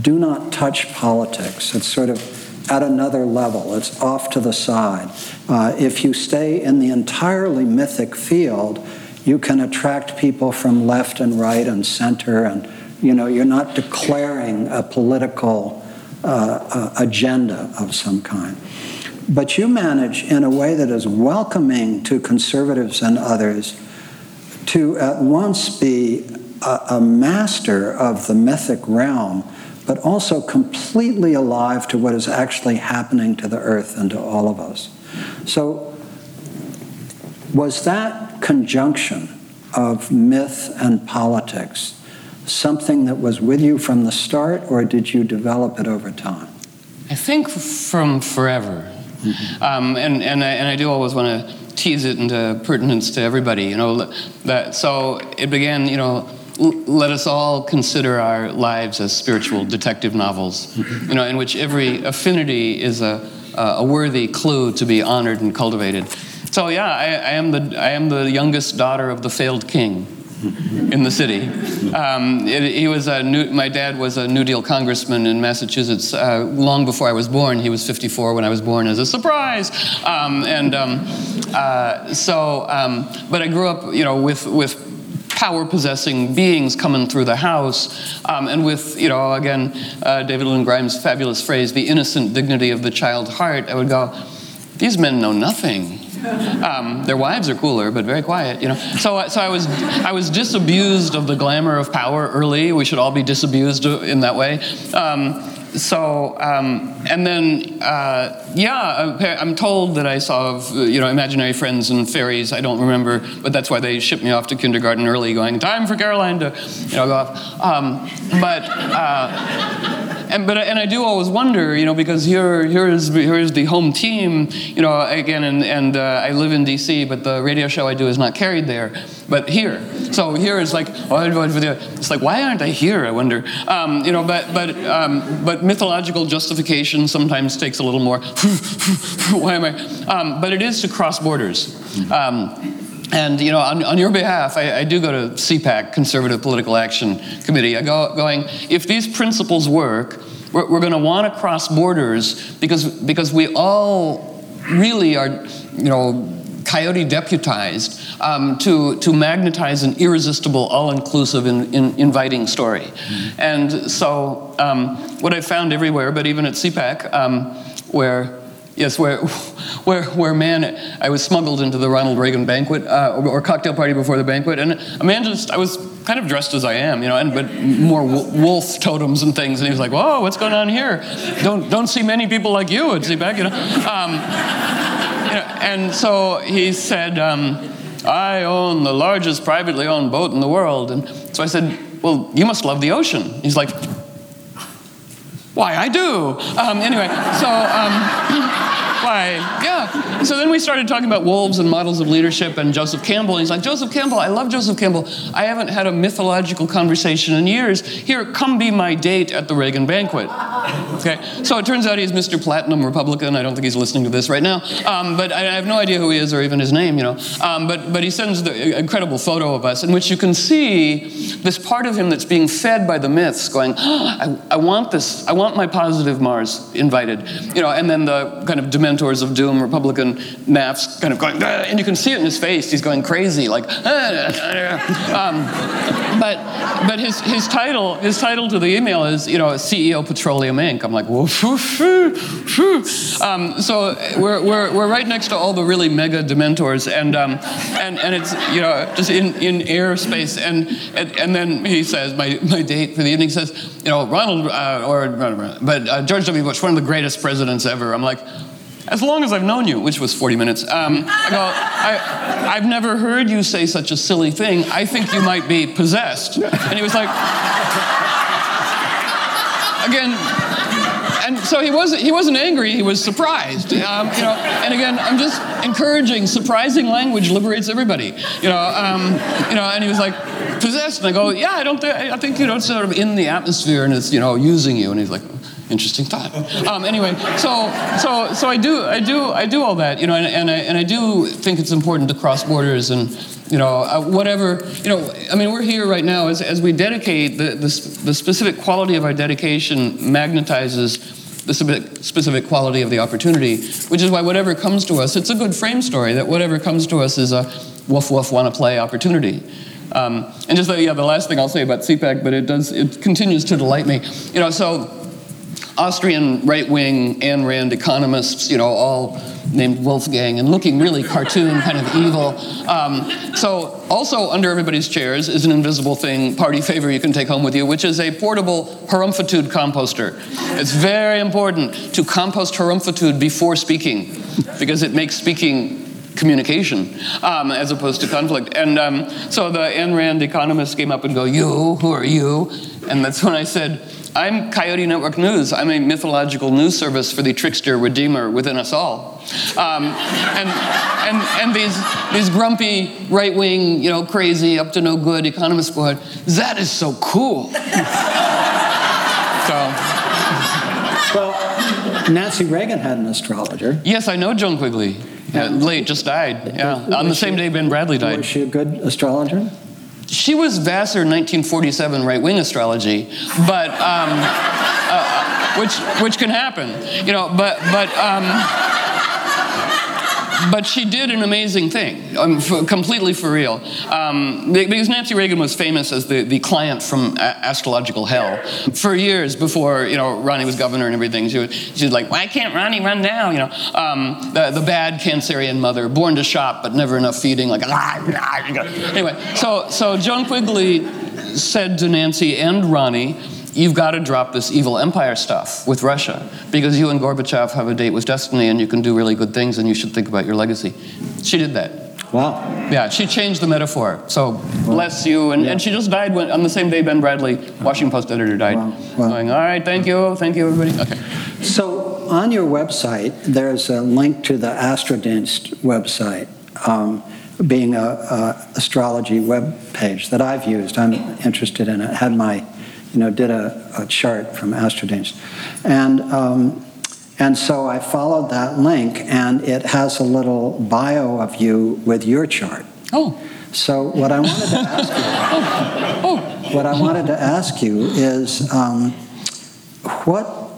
do not touch politics. It's sort of at another level, it's off to the side. Uh, if you stay in the entirely mythic field, you can attract people from left and right and center and you know, you're not declaring a political uh, uh, agenda of some kind. But you manage in a way that is welcoming to conservatives and others to at once be a, a master of the mythic realm, but also completely alive to what is actually happening to the earth and to all of us. So, was that conjunction of myth and politics? Something that was with you from the start, or did you develop it over time? I think from forever. Mm-hmm. Um, and, and, I, and I do always want to tease it into pertinence to everybody, you know. That, so it began, you know, let us all consider our lives as spiritual detective novels, mm-hmm. you know, in which every affinity is a, a worthy clue to be honored and cultivated. So yeah, I, I, am the I am the youngest daughter of the failed king in the city. Um, it, he was a new, my dad was a New Deal congressman in Massachusetts uh, long before I was born. He was 54 when I was born as a surprise. Um, and um, uh, so, um, but I grew up, you know, with with power possessing beings coming through the house, um, and with, you know, again, uh, David Lynn Grimes' fabulous phrase, the innocent dignity of the child heart, I would go, these men know nothing. Um, their wives are cooler, but very quiet, you know. So, so I was, I was disabused of the glamour of power early. We should all be disabused in that way. Um, so um, and then uh, yeah i'm told that i saw you know imaginary friends and fairies i don't remember but that's why they shipped me off to kindergarten early going time for caroline to you know go off um, but uh, and but and i do always wonder you know because here here is here is the home team you know again and and uh, i live in dc but the radio show i do is not carried there but here so here is like it's like why aren't i here i wonder um, you know but but um, but mythological justification sometimes takes a little more. *laughs* Why am I? Um, but it is to cross borders. And you know, on, on your behalf, I, I, do go to CPAC, Conservative Political Action Committee. I go going, if these principles work, we're, we're going to want to cross borders because because we all really are, you know, coyote deputized um, to, to magnetize an irresistible, all inclusive, in, in inviting story. Mm-hmm. And so, um, what I found everywhere, but even at CPAC, um, where Yes, where, where, where man, I was smuggled into the Ronald Reagan banquet uh, or, cocktail party before the banquet, and a man just, I was kind of dressed as I am, you know, and but more wolf totems and things, and he was like, "Whoa, what's going on here? Don't don't see many people like you at CPAC, you know." Um, you know, and so he said, um, I own the largest privately owned boat in the world. And so I said, Well, you must love the ocean. He's like, Why, I do. Um, anyway, so. Um, *clears throat* why, yeah. So then we started talking about wolves and models of leadership and Joseph Campbell. And he's like, Joseph Campbell, I love Joseph Campbell. I haven't had a mythological conversation in years. Here, come be my date at the Reagan banquet. Okay. So it turns out he's Mr. Platinum Republican. I don't think he's listening to this right now. Um, but I have no idea who he is or even his name, you know. Um, but, but he sends the incredible photo of us in which you can see this part of him that's being fed by the myths going, oh, I, I want this. I want my positive Mars invited. You know, and then the kind of demented mentors of doom, Republican naffs, kind of going, ah, and you can see it in his face. He's going crazy, like, ah, um, but but his his title his title to the email is you know CEO Petroleum Inc. I'm like, whoa, um, so we're, we're we're right next to all the really mega dementors, and um, and and it's you know just in in airspace, and and, and then he says my my date for the evening says you know Ronald uh, or but uh, George W. Bush, one of the greatest presidents ever. I'm like as long as I've known you, which was 40 minutes, um, I go, I, I've never heard you say such a silly thing. I think you might be possessed. And he was like, again, and so he wasn't, he wasn't angry, he was surprised. Um, you know, and again, I'm just encouraging, surprising language liberates everybody. You know, um, you know, and he was like, possessed. And I go, yeah, I don't think, I think, you know, it's sort of in the atmosphere and it's, you know, using you. And he's like, interesting thought. Um, anyway, so so so I do I do I do all that, you know, and, and I and I do think it's important to cross borders and you know uh, whatever you know. I mean, we're here right now as as we dedicate the the, the specific quality of our dedication magnetizes the specific quality of the opportunity, which is why whatever comes to us, it's a good frame story that whatever comes to us is a woof woof want to play opportunity. Um, and just yeah, the last thing I'll say about CPAC, but it does it continues to delight me. You know, so Austrian right wing Ayn Rand economists, you know, all named Wolfgang and looking really cartoon, kind of evil. Um, so, also under everybody's chairs is an invisible thing, party favor you can take home with you, which is a portable harumph-o-tude composter. It's very important to compost harumph-o-tude before speaking because it makes speaking communication um, as opposed to conflict. And um, so the Ayn Rand economists came up and go, You, who are you? And that's when I said, I'm Coyote Network News. I'm a mythological news service for the trickster redeemer within us all. Um, and, and, and these, these grumpy, right wing, you know, crazy, up to no good economists go, That is so cool. *laughs* so. Well, Nancy Reagan had an astrologer. Yes, I know Joan Quigley. Yeah, late, just died. Yeah, on the same day Ben Bradlee died. Was she a good astrologer? She was Vassar 1947 right wing astrology, but um, uh, which which can happen, you know. But but. Um, but she did an amazing thing, um, for, completely for real. Um, because Nancy Reagan was famous as the, the client from astrological hell for years before you know Ronnie was governor and everything. She was, like, why can't Ronnie run now? You know, um, the, the bad Cancerian mother, born to shop but never enough feeding. Like, anyway, so so Joan Quigley said to Nancy and Ronnie you've got to drop this evil empire stuff with Russia because you and Gorbachev have a date with destiny and you can do really good things and you should think about your legacy. She did that. Wow. Yeah, she changed the metaphor. So bless you. And, yeah. and she just died when, on the same day Ben Bradlee, Washington Post editor, died. Wow. Wow. Going, all right, thank you, thank you, everybody. Okay. So on your website, there's a link to the Astrodienst website. Um, being a, a astrology web page that I've used, I'm interested in it. Had my you know, did a, a chart from Astrodienst. And, um, and so I followed that link, and it has a little bio of you with your chart. Oh. So what I wanted to ask you, oh. *laughs* Oh. what I wanted to ask you is, um, what,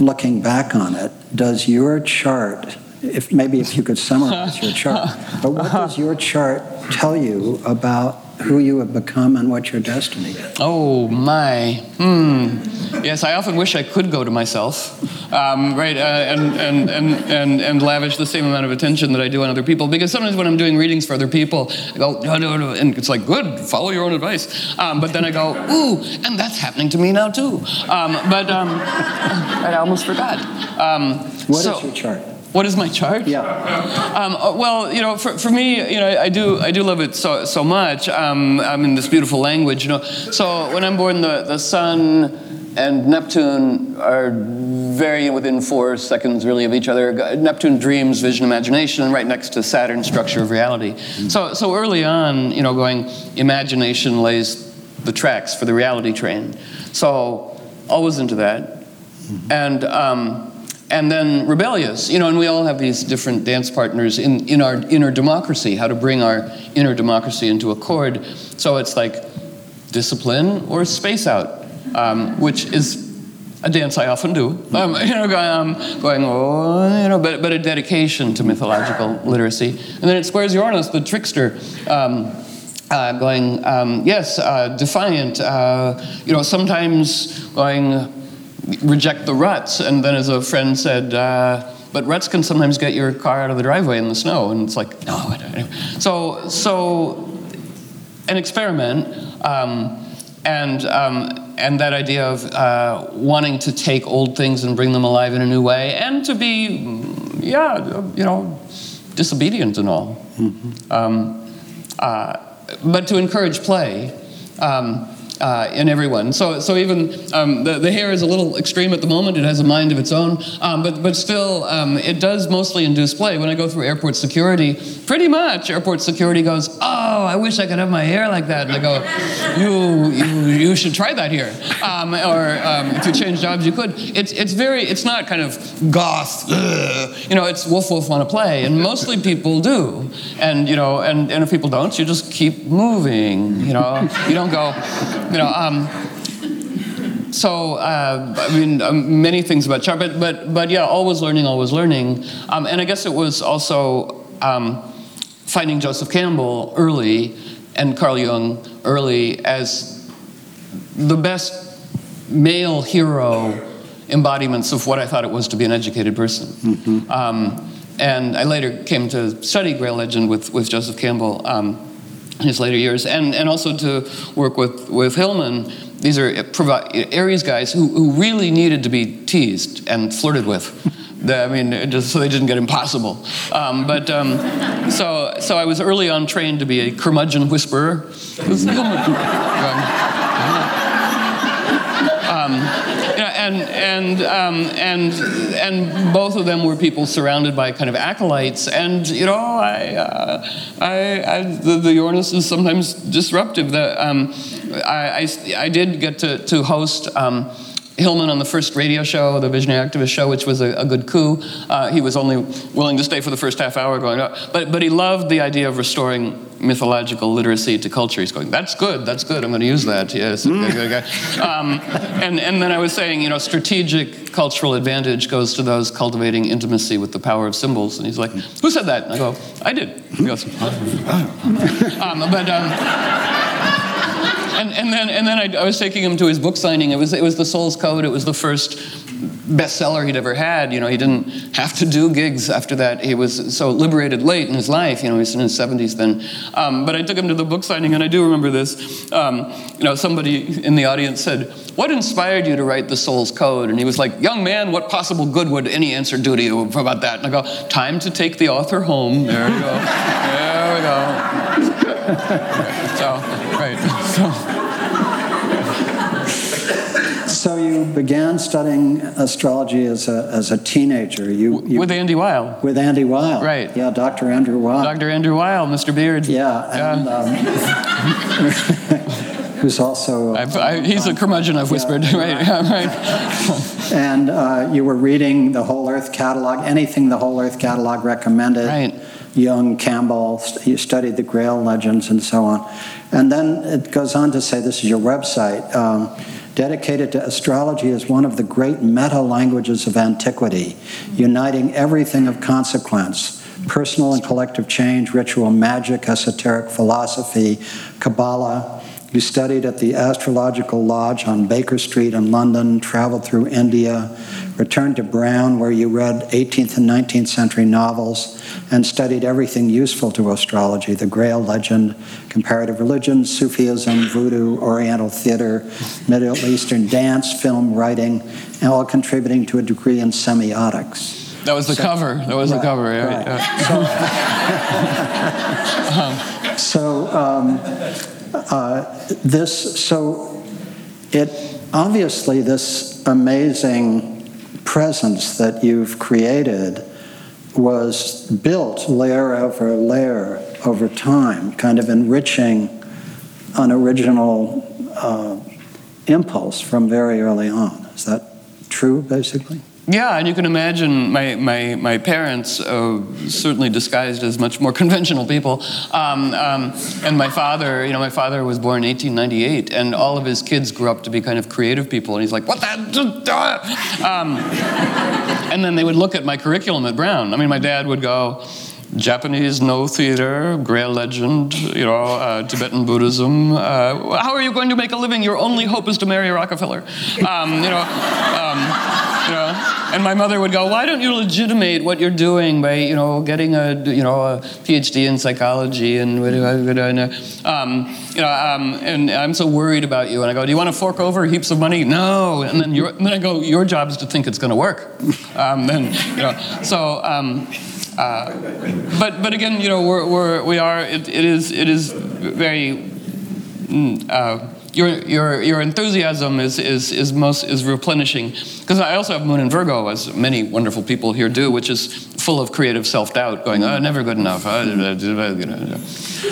looking back on it, does your chart, if maybe if you could summarize your chart, *laughs* but what does your chart tell you about who you have become and what your destiny is. Oh, my. Hmm. Yes, I often wish I could go to myself, um, right, uh, and, and, and, and, and lavish the same amount of attention that I do on other people. Because sometimes when I'm doing readings for other people, I go, no, no, no, and it's like, good, follow your own advice. Um, but then I go, ooh, and that's happening to me now too. Um, but um, *laughs* I almost forgot. Um, what so, is your chart? What is my chart? Yeah. Um, uh, well, you know, for, for me, you know, I do I do love it so so much. Um, I'm in this beautiful language, you know. So when I'm born, the the sun and Neptune are very within four seconds, really, of each other. Neptune dreams, vision, imagination, right next to Saturn, structure of reality. Mm-hmm. So so early on, you know, going imagination lays the tracks for the reality train. So always into that, mm-hmm. and. Um, and then rebellious. You know, and we all have these different dance partners in, in our inner democracy, how to bring our inner democracy into accord. So it's like discipline or space out, um, which is a dance I often do. Um, *laughs* you know, going, um, going, oh, you know, but, but a dedication to mythological literacy. And then it squares Uranus, the trickster. Um, uh, going, um, yes, uh, defiant, uh, you know, sometimes going, reject the ruts. And then, as a friend said, uh, but ruts can sometimes get your car out of the driveway in the snow. And it's like, no, I don't. So, so an experiment. Um, and, um, and that idea of uh, wanting to take old things and bring them alive in a new way, and to be, yeah, you know, disobedient and all. Mm-hmm. Um, uh, but to encourage play. Um, uh, in everyone. So, so even um, the, the hair is a little extreme at the moment. It has a mind of its own, um, but, but still, um, it does mostly induce play. When I go through airport security, pretty much airport security goes, "Oh, I wish I could have my hair like that," and I go, "You, you, you should try that here." Um, or um, if you change jobs, you could. It's, it's very, it's not kind of goth, ugh. you know. It's woof woof want to play, and mostly people do. And you know, and, and if people don't, you just keep moving. You know, you don't go you know, um, so uh, I mean, um, many things about chart, but but but yeah, always learning, always learning. Um, and I guess it was also um, finding Joseph Campbell early and Carl Jung early as the best male hero embodiments of what I thought it was to be an educated person. Mm-hmm. Um, and I later came to study Grail Legend with, with Joseph Campbell. His later years, and, and also to work with, with Hillman. These are Aries guys who, who really needed to be teased and flirted with *laughs* I mean, just so they didn't get impossible. Um, but um, so, so I was early on trained to be a curmudgeon whisperer. *laughs* *laughs* Um, and and um, and and both of them were people surrounded by kind of acolytes, and you know, I, uh, I, I the, the Uranus is sometimes disruptive. The, um, I, I, I, did get to to host. Um, Hillman on the first radio show, the Visionary Activist show, which was a, a good coup. Uh, he was only willing to stay for the first half hour going, oh, but, but he loved the idea of restoring mythological literacy to culture. He's going, that's good, that's good, I'm going to use that, yes. um, and, and then I was saying, you know, strategic cultural advantage goes to those cultivating intimacy with the power of symbols. And he's like, who said that? And I go, I did. He goes, um, but, um, and, and then, and then I, I, was taking him to his book signing. It was, it was The Soul's Code. It was the first bestseller he'd ever had. You know, he didn't have to do gigs after that. He was so liberated late in his life. You know, he's in his 70s then. Um, but I took him to the book signing, and I do remember this. Um, you know, somebody in the audience said, what inspired you to write The Soul's Code? And he was like, Young man, what possible good would any answer do to you about that? And I go, Time to take the author home. There we go. there we go. *laughs* so, right. *laughs* So. So you began studying astrology as a, as a teenager. You, you with Andy Weil. With Andy Weil. Right. Yeah, Dr. Andrew Weil. Dr. Andrew Weil, Mr. Beard. Yeah. And. Um, *laughs* who's also. I, he's a curmudgeon, I've whispered. *laughs* Yeah, right. Right. *laughs* and uh, you were reading the Whole Earth catalog, anything the Whole Earth catalog recommended. Right. Jung, Campbell, you studied the Grail legends and so on. And then it goes on to say this is your website. Um, dedicated to astrology as one of the great meta languages of antiquity, uniting everything of consequence personal and collective change, ritual magic, esoteric philosophy, Kabbalah. You studied at the Astrological Lodge on Baker Street in London, traveled through India, returned to Brown, where you read 18th and 19th century novels and studied everything useful to astrology the Grail legend, comparative religion, Sufism, voodoo, Oriental theater, Middle Eastern dance, film, writing, and all contributing to a degree in semiotics. That was the so, cover. That was right, the cover. Yeah. Right. yeah. So, *laughs* so um, uh, this, so it obviously this amazing presence that you've created was built layer over layer over time, kind of enriching an original uh, impulse from very early on. Is that true, basically? Yeah, and you can imagine my, my, my parents, uh, certainly disguised as much more *laughs* conventional people, um, um, and my father, you know, my father was born in 1898, and all of his kids grew up to be kind of creative people, and he's like, what the? Um, and then they would look at my curriculum at Brown. I mean, my dad would go, Japanese Noh theater, Grail legend, you know, uh, Tibetan Buddhism. Uh, how are you going to make a living? Your only hope is to marry Rockefeller. Um, you know, um, you know. And my mother would go, "Why don't you legitimate what you're doing by, you know, getting a, you know, a PhD in psychology and, um, you know, um, and I'm so worried about you." And I go, "Do you want to fork over heaps of money?" No. And then, and then I go, "Your job is to think it's going to work." Um, then, you know, so. Um, uh, but but again, you know, we're, we're we are it, it is it is very. Mm, uh, your, your, your enthusiasm is, is, is, most, is replenishing. Because I also have Moon in Virgo, as many wonderful people here do, which is full of creative self doubt, going, oh, never good enough.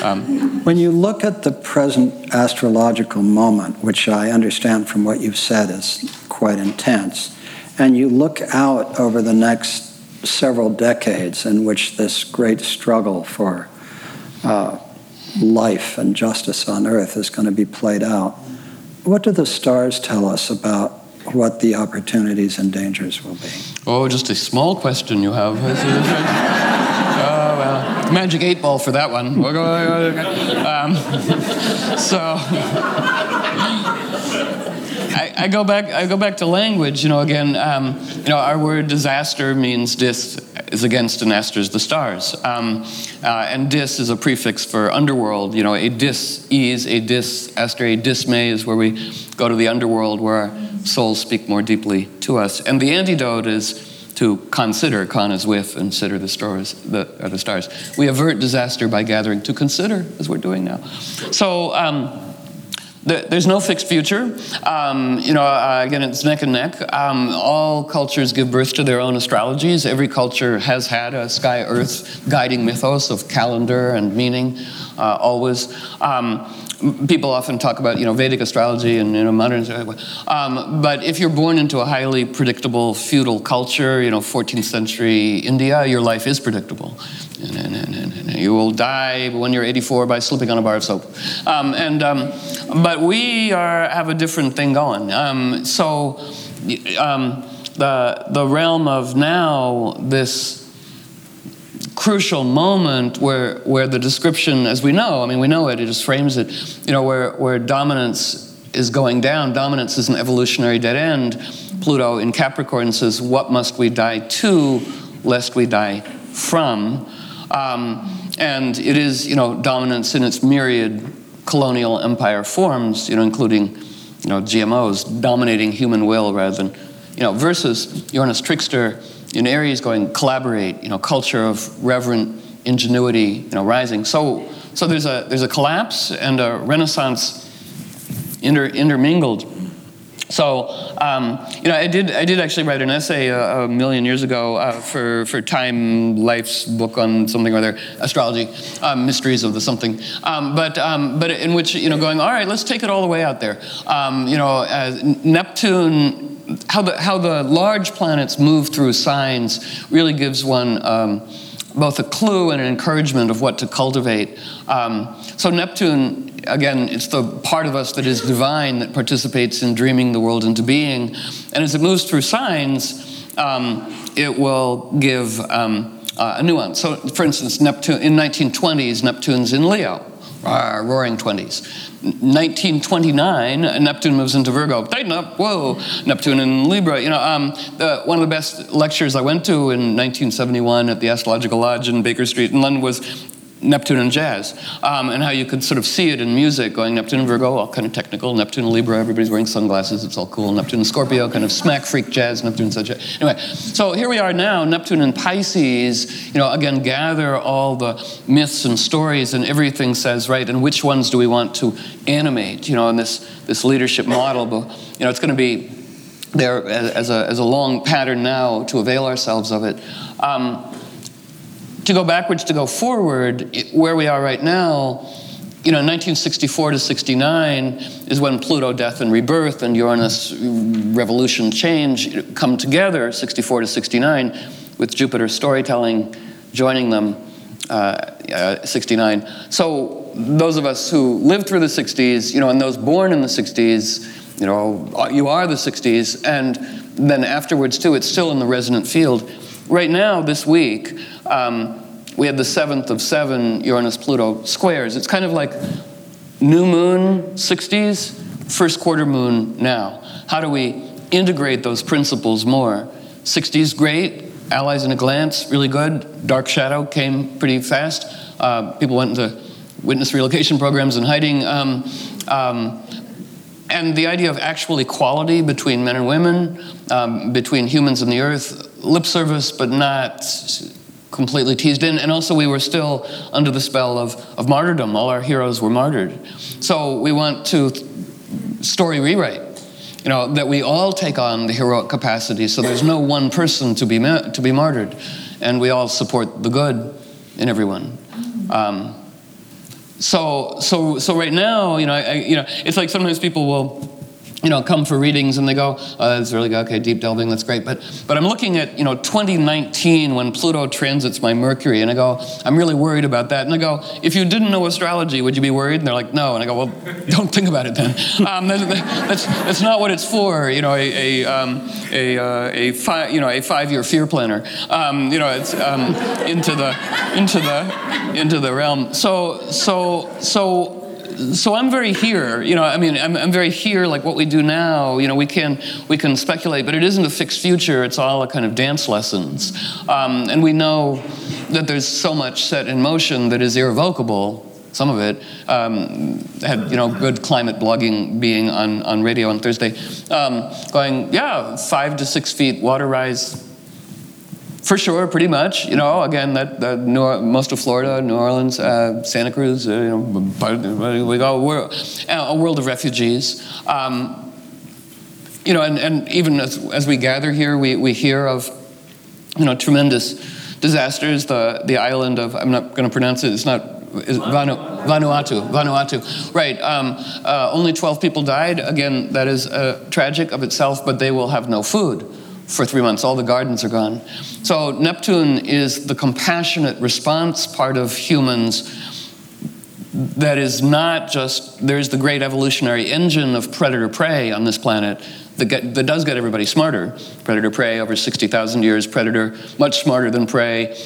Um, when you look at the present astrological moment, which I understand from what you've said is quite intense, and you look out over the next several decades in which this great struggle for uh, life and justice on earth is going to be played out. What do the stars tell us about what the opportunities and dangers will be? Oh, just a small question you have. *laughs* oh, well, magic eight ball for that one. *laughs* Um, so. I, I, go back. I go back to language. You know, again, um, you know, our word disaster means dis is against and aster is the stars, um, uh, and dis is a prefix for underworld. You know, a dis ease, a dis aster, a dismay is where we go to the underworld where our souls speak more deeply to us, and the antidote is to consider, con is with, and consider the stars, the, the stars. We avert disaster by gathering to consider, as we're doing now. So, um, there's no fixed future. Um, you know, uh, again, it's neck and neck. Um, all cultures give birth to their own astrologies. Every culture has had a sky earth guiding mythos of calendar and meaning, uh, always. Um, people often talk about you know Vedic astrology and you know modern, um, but if you're born into a highly predictable feudal culture, you know 14th century India, your life is predictable. And, and, and, you will die when you're 84 by slipping on a bar of soap. Um, and um, but we are have a different thing going. Um, so um, the the realm of now this crucial moment where, where the description, as we know, I mean, we know it, it just frames it, you know, where, where dominance is going down, dominance is an evolutionary dead end. Pluto in Capricorn says, What must we die to, lest we die from? Um, and it is, you know, dominance in its myriad colonial empire forms, you know, including, you know, GMOs dominating human will rather than, you know, versus Uranus trickster in Aries going collaborate, you know, culture of reverent ingenuity, you know, rising. So, so there's a there's a collapse and a renaissance inter, intermingled. So, um, you know, I did I did actually write an essay a, a million years ago uh, for for Time Life's book on something or other astrology, um, mysteries of the something. Um, but um, but in which you know going all right, let's take it all the way out there. Um, you know, Neptune how the, how the large planets move through signs really gives one um, both a clue and an encouragement of what to cultivate. Um, so, Neptune, again, it's the part of us that is divine that participates in dreaming the world into being. And as it moves through signs, um, it will give um, uh, a nuance. So, for instance, Neptune, in 1920s, Neptune's in Leo, uh, roaring 20s. 1929, Neptune moves into Virgo. Tighten up, whoa, Neptune in Libra. You know, um, the, one of the best lectures I went to in 1971 at the Astrological Lodge in Baker Street in London was Neptune and jazz, um, and how you could sort of see it in music, going Neptune and Virgo, all kind of technical. Neptune and Libra, everybody's wearing sunglasses, it's all cool. Neptune and Scorpio, kind of smack freak jazz. Neptune such a anyway. So here we are now. Neptune and Pisces, you know, again gather all the myths and stories, and everything says right. And which ones do we want to animate? You know, in this this leadership model, but you know, it's going to be there as a as a long pattern now to avail ourselves of it. Um, to go backwards, to go forward, where we are right now, you know, 1964 to 69 is when Pluto death and rebirth and Uranus revolution change come together, 64 to 69, with Jupiter storytelling joining them, uh, uh, 69. So those of us who lived through the 60s, you know, and those born in the 60s, you know, you are the 60s, and then afterwards too, it's still in the resonant field. Right now, this week, um, we had the seventh of seven Uranus Pluto squares. It's kind of like new moon 60s, first quarter moon now. How do we integrate those principles more? 60s, great. Allies in a glance, really good. Dark shadow came pretty fast. Uh, people went into witness relocation programs and hiding. Um, um, and the idea of actual equality between men and women, um, between humans and the earth, lip service, but not completely teased in. And also, we were still under the spell of, of martyrdom. All our heroes were martyred. So, we want to story rewrite. You know, that we all take on the heroic capacity, so there's no one person to be, ma- to be martyred, and we all support the good in everyone. Um, so, so, so right now, you know, I, you know, it's like sometimes people will you know, come for readings and they go, oh, that's really good, okay, deep delving, that's great. But, but I'm looking at, you know, 2019 when Pluto transits my Mercury, and I go, I'm really worried about that. And I go, if you didn't know astrology, would you be worried? And they're like, no. And I go, well, *laughs* don't think about it then. Um, that, that's, that's not what it's for, you know, a, a, um, a, uh, a, fi- you know, a five-year fear planner. Um, you know, it's um, into, the, into, the, into the realm. So, so, so so I'm very here, you know, I mean, I'm, I'm, very here, like what we do now, you know, we can, we can speculate, but it isn't a fixed future, it's all a kind of dance lessons. Um, and we know that there's so much set in motion that is irrevocable, some of it. Um, had, you know, good climate blogging being on, on radio on Thursday, um, going, yeah, five to six feet water rise For sure, pretty much. You know, again, that, that New, most of Florida, New Orleans, uh, Santa Cruz, uh, you know, we go we're a world of refugees. Um, you know, and, and even as, as we gather here, we, we hear of, you know, tremendous disasters. The, the island of, I'm not going to pronounce it, it's not, Vanu, Vanuatu, Vanuatu, right. Um, uh, only 12 people died. Again, that is uh, tragic of itself, but they will have no food for three months. All the gardens are gone. So Neptune is the compassionate response part of humans that is not just, there's the great evolutionary engine of predator prey on this planet that, get, that does get everybody smarter. Predator prey over 60,000 years, predator much smarter than prey.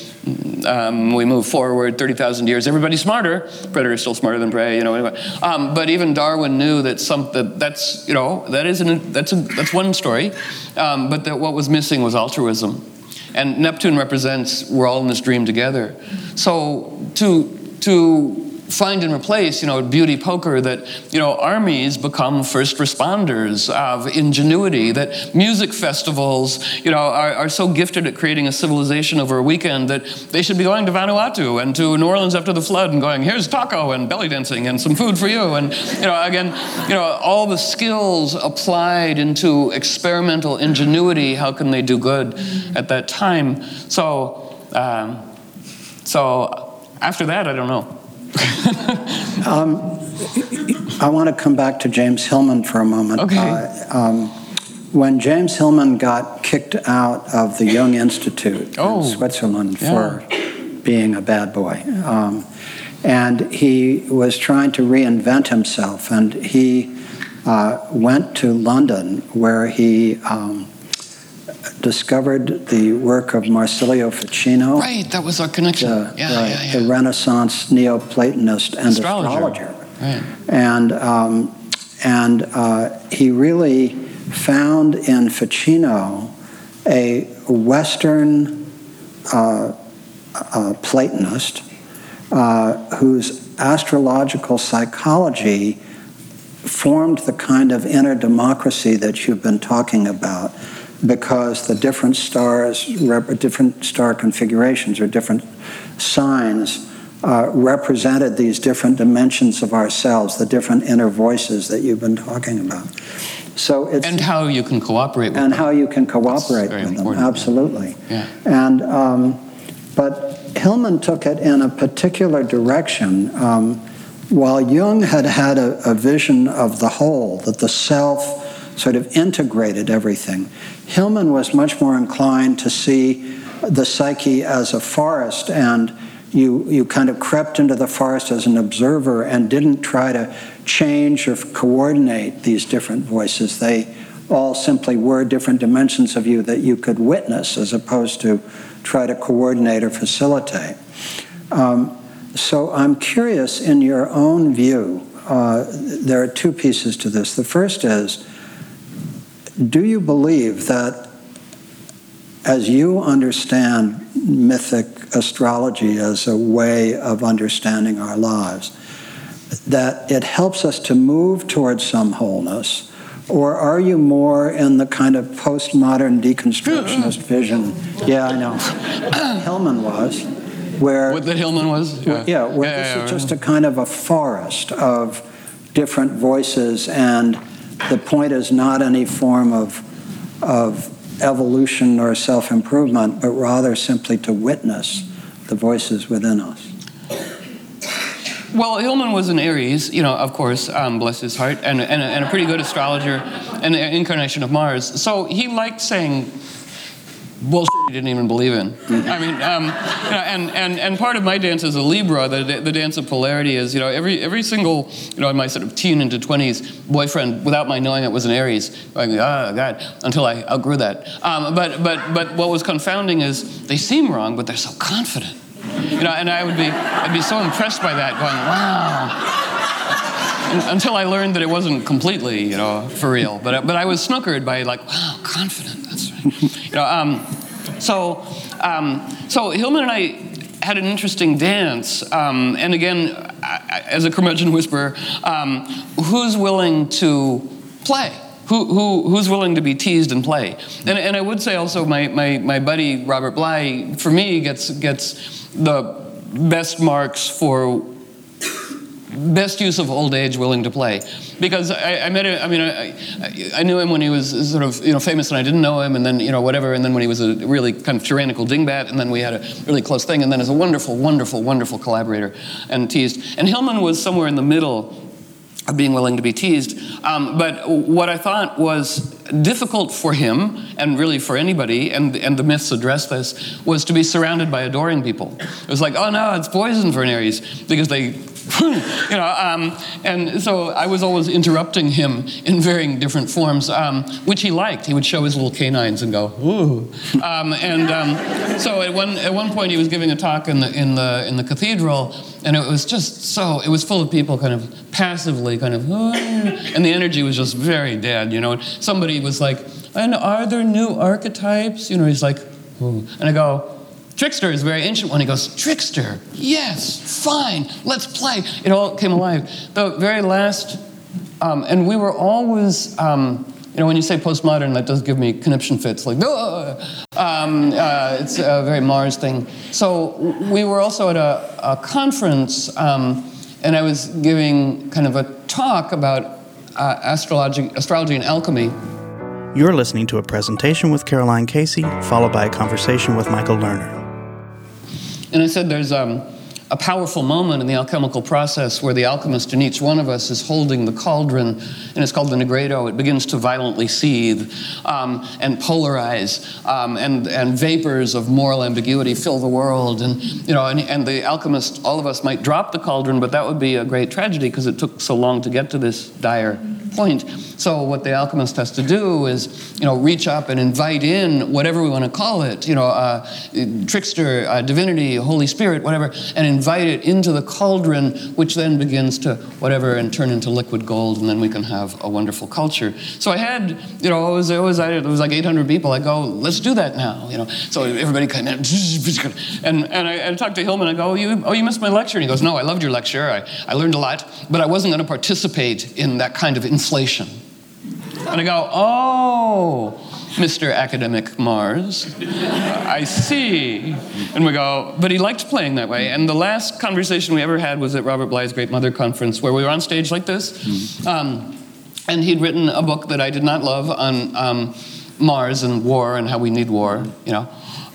Um, we move forward 30,000 years, everybody's smarter. Predator still smarter than prey, you know. Anyway. Um, but even Darwin knew that some that that's you know that is that's a, that's one story. Um, but that what was missing was altruism, and Neptune represents we're all in this dream together. So to to find and replace, you know, beauty poker that, you know, armies become first responders of ingenuity, that music festivals, you know, are, are so gifted at creating a civilization over a weekend that they should be going to Vanuatu and to New Orleans after the flood and going, here's taco and belly dancing and some food for you. And, you know, again, you know, all the skills applied into experimental ingenuity, how can they do good at that time? So, um, so after that, I don't know. *laughs* um, I want to come back to James Hillman for a moment. Okay. Uh, um, when James Hillman got kicked out of the Jung Institute oh. in Switzerland yeah. for being a bad boy, um, and he was trying to reinvent himself, and he uh, went to London where he um, discovered the work of Marsilio Ficino. Right, that was our connection. The, yeah, right, yeah, yeah. the Renaissance Neoplatonist and astrologer. astrologer. Right. And, um, and uh, he really found in Ficino a Western uh, uh, Platonist uh, whose astrological psychology formed the kind of inner democracy that you've been talking about because the different stars, different star configurations or different signs uh, represented these different dimensions of ourselves, the different inner voices that you've been talking about. So it's and how you can cooperate with and them. how you can cooperate with them. Absolutely. Yeah. And um, but Hillman took it in a particular direction. Um, while Jung had had a, a vision of the whole, that the self sort of integrated everything. Hillman was much more inclined to see the psyche as a forest, and you, you kind of crept into the forest as an observer and didn't try to change or coordinate these different voices. They all simply were different dimensions of you that you could witness as opposed to try to coordinate or facilitate. Um, so I'm curious, in your own view, uh, there are two pieces to this. The first is do you believe that as you understand mythic astrology as a way of understanding our lives, that it helps us to move towards some wholeness? Or are you more in the kind of postmodern deconstructionist mm-hmm. vision? Yeah, I know. *coughs* Hillman was. Where, what that Hillman was? Yeah, yeah where yeah, this yeah, is just a kind of a forest of different voices and the point is not any form of, of evolution or self improvement, but rather simply to witness the voices within us. Well, Hillman was an Aries, you know, of course, um, bless his heart, and, and, a, and a pretty good astrologer, and an incarnation of Mars. So he liked saying bullshit he didn't even believe in. I mean, um, you and, and, and part of my dance as a Libra, the, the dance of polarity is, you know, every, every single, you know, in my sort of teen into 20s, boyfriend, without my knowing it, was an Aries. Like, oh, God, until I outgrew that. Um, but, but, but what was confounding is they seem wrong, but they're so confident. You know, and I would be, I'd be so impressed by that, going, wow until I learned that it wasn't completely, you know, for real. But but I was snookered by like, wow, confident. That's right. You know, um, so, um, so Hillman and I had an interesting dance. Um, and again, as a curmudgeon whisperer, um, who's willing to play? who, who, who's willing to be teased and play? And, and I would say also, my, my, my buddy Robert Bly, for me, gets, gets the best marks for best use of old age willing to play because I, I met him i mean I, I, knew him when he was sort of you know famous and i didn't know him and then you know whatever and then when he was a really kind of tyrannical dingbat and then we had a really close thing and then as a wonderful wonderful wonderful collaborator and teased and hillman was somewhere in the middle of being willing to be teased. Um, but what I thought was difficult for him, and really for anybody, and, and the myths address this, was to be surrounded by adoring people. It was like, oh no, it's poison for an Aries, because they *laughs* you know, um, and so I was always interrupting him in varying different forms, um, which he liked. He would show his little canines and go, ooh. Um, and um, so at one, at one point he was giving a talk in the, in, the, in the cathedral, and it was just so, it was full of people kind of passively kind of, ooh, and the energy was just very dead, you know. Somebody was like, and are there new archetypes? You know, he's like, ooh. And I go, Trickster is a very ancient one. He goes, Trickster, yes, fine, let's play. It all came alive. The very last, um, and we were always, um, you know, when you say postmodern, that does give me conniption fits, like, um, uh, it's a very Mars thing. So we were also at a, a conference, um, and I was giving kind of a talk about uh, astrology, astrology and alchemy. You're listening to a presentation with Caroline Casey, followed by a conversation with Michael Lerner. And I said there's um, a powerful moment in the alchemical process where the alchemist in each one of us is holding the cauldron, and it's called the nigredo. It begins to violently seethe um, and polarize, um, and, and vapors of moral ambiguity fill the world. And, you know, and, and the alchemist, all of us might drop the cauldron, but that would be a great tragedy because it took so long to get to this dire point. So what the alchemist has to do is, you know, reach up and invite in whatever we want to call it, you know, uh, trickster, uh, divinity, Holy Spirit, whatever, and invite it into the cauldron, which then begins to whatever and turn into liquid gold, and then we can have a wonderful culture. So I had, you know, it was, it was, it was like 800 people. I go, let's do that now, you know. So everybody kind of, *laughs* and, and I, I talked to Hillman. I go, oh you, oh, you missed my lecture. And he goes, no, I loved your lecture. I, I learned a lot, but I wasn't going to participate in that kind of inflation. And I go, oh, Mr. Academic Mars, I see. And we go, but he liked playing that way. And the last conversation we ever had was at Robert Bly's Great Mother Conference, where we were on stage like this. Um, and he'd written a book that I did not love on um, Mars and war and how we need war, you know.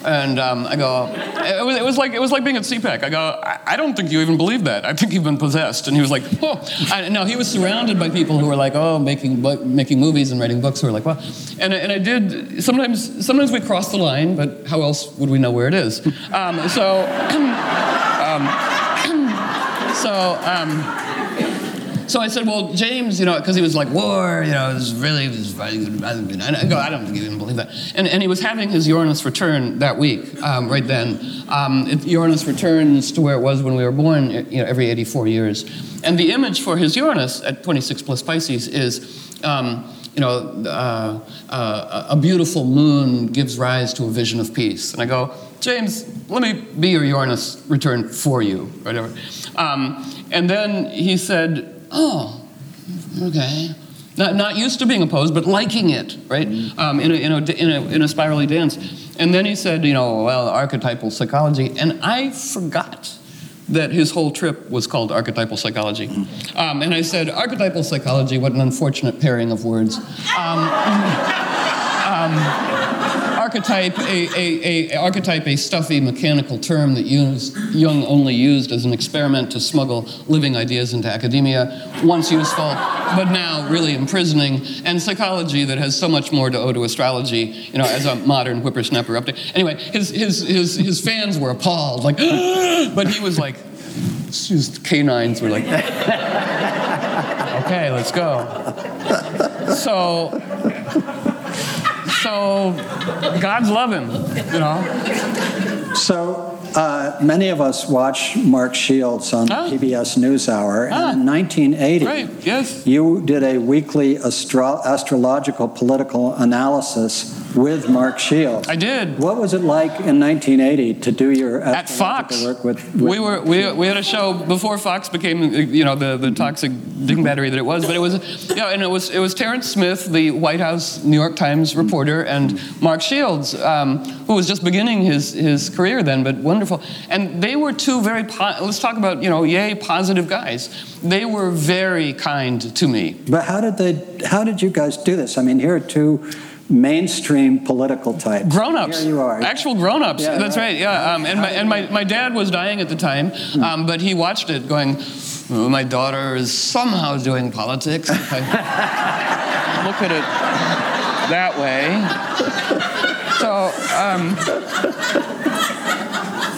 And um, I go, it was, it was, like it was like being at CPAC. I go, I, don't think you even believe that. I think you've been possessed. And he was like, oh. I, no, he was surrounded by people who were like, oh, making making movies and writing books. Who were like, well, and and I did. Sometimes sometimes we cross the line, but how else would we know where it is? Um, so, *clears throat* um, *clears throat* so. So I said, well, James, you know, because he was like, war, you know, it was really, it was really. I I don't even believe that. And, and he was having his Uranus return that week, um, right then. Um, it, Uranus returns to where it was when we were born, you know, every 84 years. And the image for his Uranus at 26 plus Pisces is, um, you know, uh, uh, a beautiful moon gives rise to a vision of peace. And I go, James, let me be your Uranus return for you, whatever. Um, and then he said, oh, okay. Not, not used to being opposed, but liking it, right? Um, in, a, in, a, in, a, in a spirally dance. And then he said, you know, well, archetypal psychology. And I forgot that his whole trip was called archetypal psychology. Um, and I said, archetypal psychology, what an unfortunate pairing of words. Um, *laughs* um archetype, a, a, a, archetype, a stuffy mechanical term that used, Jung only used as an experiment to smuggle living ideas into academia, once useful, but now really imprisoning, and psychology that has so much more to owe to astrology, you know, as a modern whippersnapper update. Anyway, his, his, his, his fans were appalled, like, *gasps* but he was like, his canines were like, *laughs* okay, let's go. So, so God's loving, you know. So uh, many of us watch Mark Shields on ah. PBS NewsHour, ah. and in 1980, right. yes. you did a weekly astro- astrological political analysis with Mark Shields. I did. What was it like in 1980 to do your at Fox? Work with, with we were we, we had a show before Fox became you know the, the toxic ding battery that it was, but it was you know, and it was it was Terrence Smith, the White House New York Times reporter, and Mark Shields, um, who was just beginning his his career then, but wonderful. And they were two very po- let's talk about you know yay positive guys. They were very kind to me. But how did they? How did you guys do this? I mean, here are two mainstream political types. Grown-ups. Here you are. Actual grown-ups. Yeah, That's right. right. Yeah. Um, and my, and my, my dad was dying at the time, Hmm. um, but he watched it going, "Oh, my daughter is somehow doing politics. If I *laughs* look at it that way. So, um,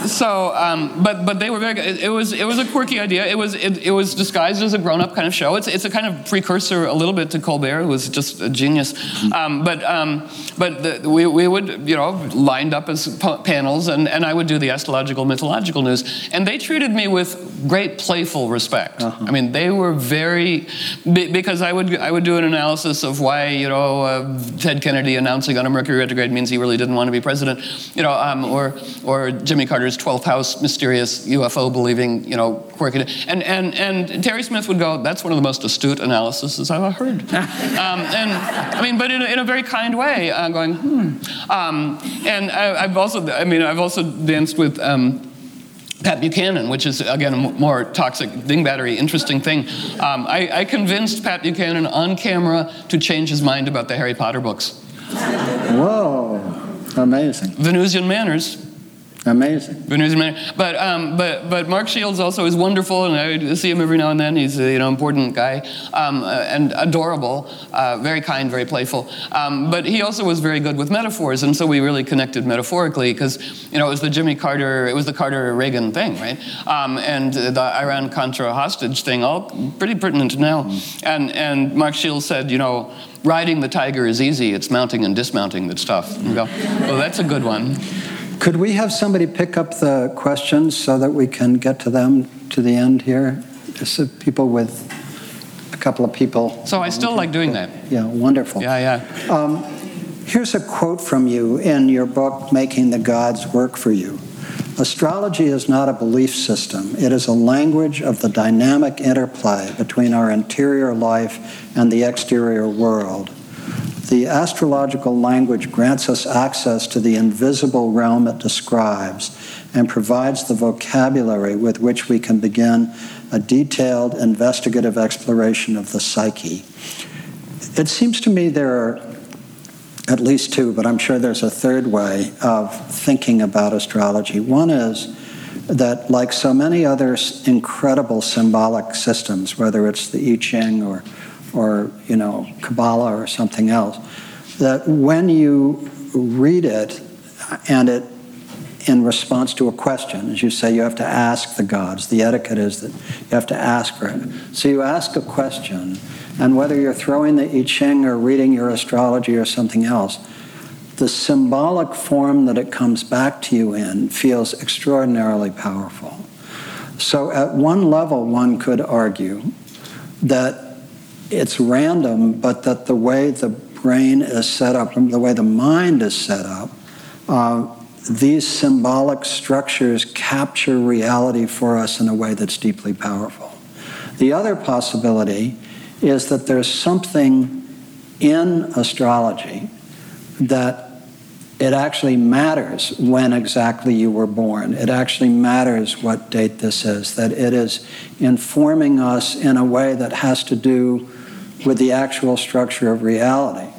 so, um, but but they were very. It, it was it was a quirky idea. It was it, it was disguised as a grown up kind of show. It's it's a kind of precursor a little bit to Colbert, who was just a genius. Um, but um, but the, we we would you know lined up as pa- panels, and and I would do the astrological mythological news, and they treated me with great playful respect. I mean, they were very be- because I would I would do an analysis of why you know uh, Ted Kennedy announcing on a Mercury retrograde means he really didn't want to be president, you know, um, or or Jimmy Carter's 12th house mysterious UFO believing, you know, quirky. And, and, and Terry Smith would go, that's one of the most astute analyses I've ever heard. *laughs* um, and I mean, but in a, in a very kind way, uh, going, hmm. Um, and I, I've also, I mean, I've also danced with, um, Pat Buchanan, which is again a m- more toxic ding battery, interesting thing. Um, I, I convinced Pat Buchanan on camera to change his mind about the Harry Potter books. Whoa, amazing, Venusian manners, amazing. But um, but but Mark Shields also is wonderful, and I see him every now and then. He's a you know important guy um, uh, and adorable, uh, very kind, very playful. Um, but he also was very good with metaphors, and so we really connected metaphorically because you know it was the Jimmy Carter, it was the Carter Reagan thing, right? Um, and the Iran Contra hostage thing, all pretty pertinent now. And and Mark Shields said, you know. Riding the tiger is easy. It's mounting and dismounting that's tough. And go, well, that's a good one. Could we have somebody pick up the questions so that we can get to them to the end here? Just so people with a couple of people. So I still like doing that. Yeah, wonderful. Yeah, yeah. Um, here's a quote from you in your book, Making the Gods Work for You. Astrology is not a belief system, it is a language of the dynamic interplay between our interior life and the exterior world. The astrological language grants us access to the invisible realm it describes and provides the vocabulary with which we can begin a detailed investigative exploration of the psyche. It seems to me there are at least two, but I'm sure there's a third way of thinking about astrology. One is that, like so many other incredible symbolic systems, whether it's the I Ching or, or you know, Kabbalah or something else, that when you read it and it in response to a question, as you say, you have to ask the gods. The etiquette is that you have to ask for it. So you ask a question, and whether you're throwing the I Ching or reading your astrology or something else, the symbolic form that it comes back to you in feels extraordinarily powerful. So, at one level, one could argue that it's random, but that the way the brain is set up, the way the mind is set up, uh, these symbolic structures capture reality for us in a way that's deeply powerful. The other possibility is that there's something in astrology that it actually matters when exactly you were born. It actually matters what date this is, that it is informing us in a way that has to do with the actual structure of reality.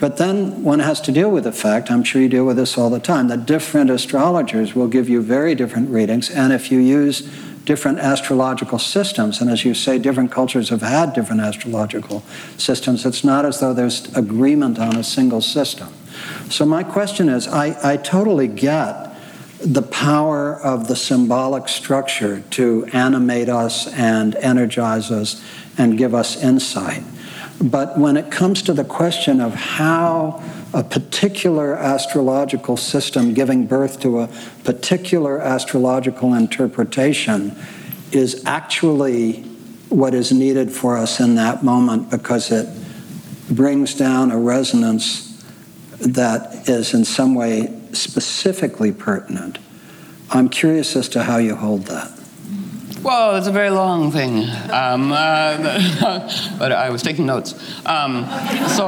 But then one has to deal with the fact, I'm sure you deal with this all the time, that different astrologers will give you very different readings. And if you use different astrological systems, and as you say, different cultures have had different astrological systems, it's not as though there's agreement on a single system. So my question is I, I totally get the power of the symbolic structure to animate us and energize us and give us insight. But when it comes to the question of how a particular astrological system giving birth to a particular astrological interpretation is actually what is needed for us in that moment because it brings down a resonance that is in some way specifically pertinent. I'm curious as to how you hold that. Well, it's a very long thing, um, uh, *laughs* but I was taking notes. Um, so,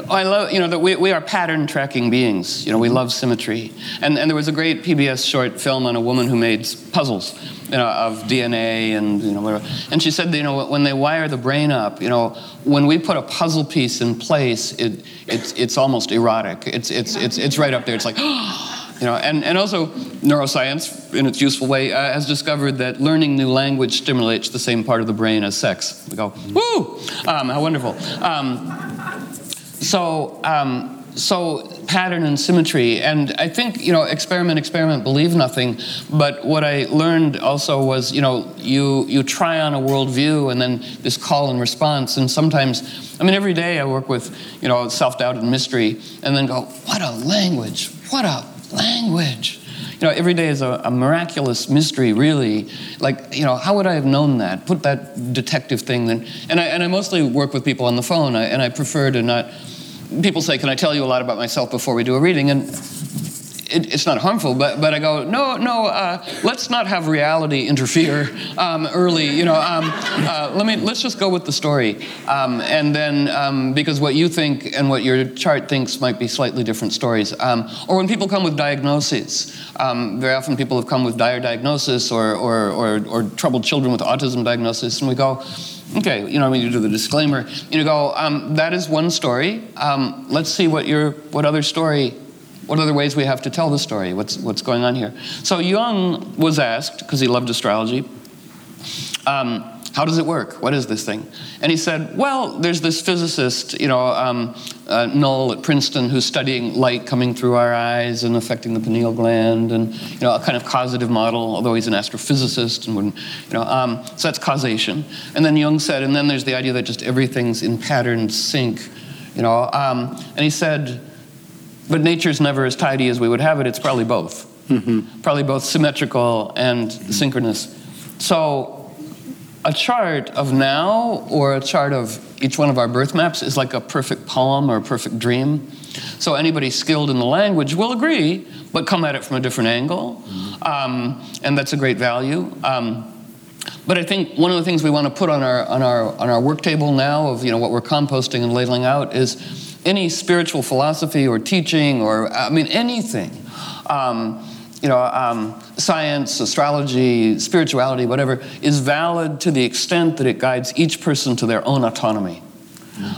I love, you know, that we, we are pattern tracking beings. You know, we love symmetry. And, and there was a great PBS short film on a woman who made puzzles, you know, of DNA and, you know, whatever. And she said, you know, when they wire the brain up, you know, when we put a puzzle piece in place, it, it's, it's almost erotic. It's, it's, it's, it's right up there. It's like, *gasps* you know, and, and also neuroscience, in its useful way, uh, has discovered that learning new language stimulates the same part of the brain as sex. We go, woo! Um, how wonderful. Um, so, um, so pattern and symmetry, and I think you know, experiment, experiment, believe nothing. But what I learned also was, you know, you you try on a worldview, and then this call and response, and sometimes, I mean, every day I work with, you know, self doubt and mystery, and then go, what a language, what a language. You know, every day is a, a miraculous mystery, really. Like, you know, how would I have known that? Put that detective thing then. And I, and I mostly work with people on the phone, and I prefer to not people say, Can I tell you a lot about myself before we do a reading? And it, it's not harmful, but, but I go, no, no, uh, let's not have reality interfere um, early. You know, um, uh, let me let's just go with the story, um, and then um, because what you think and what your chart thinks might be slightly different stories. Um, or when people come with diagnoses, um, very often people have come with dire diagnosis or, or, or, or troubled children with autism diagnosis, and we go. Okay, you know, when you do the disclaimer, you go, um, that is one story. Um, let's see what your, what other story, what other ways we have to tell the story, what's, what's going on here. So Jung was asked, because he loved astrology, um, how does it work? What is this thing? And he said, well, there's this physicist, you know, um, uh, Knoll at Princeton, who's studying light coming through our eyes and affecting the pineal gland, and you know, a kind of causative model. Although he's an astrophysicist, and wouldn't, you know, um, so that's causation. And then Jung said, and then there's the idea that just everything's in pattern sync, you know. Um, and he said, but nature's never as tidy as we would have it. It's probably both, mm-hmm. probably both symmetrical and synchronous. So a chart of now or a chart of each one of our birth maps is like a perfect poem or a perfect dream. So anybody skilled in the language will agree, but come at it from a different angle. Um, and that's a great value. Um, but I think one of the things we want to put on our, on, our, on our work table now of you know, what we're composting and labeling out is any spiritual philosophy or teaching or, I mean, anything. Um, you know, um, science, astrology, spirituality, whatever, is valid to the extent that it guides each person to their own autonomy.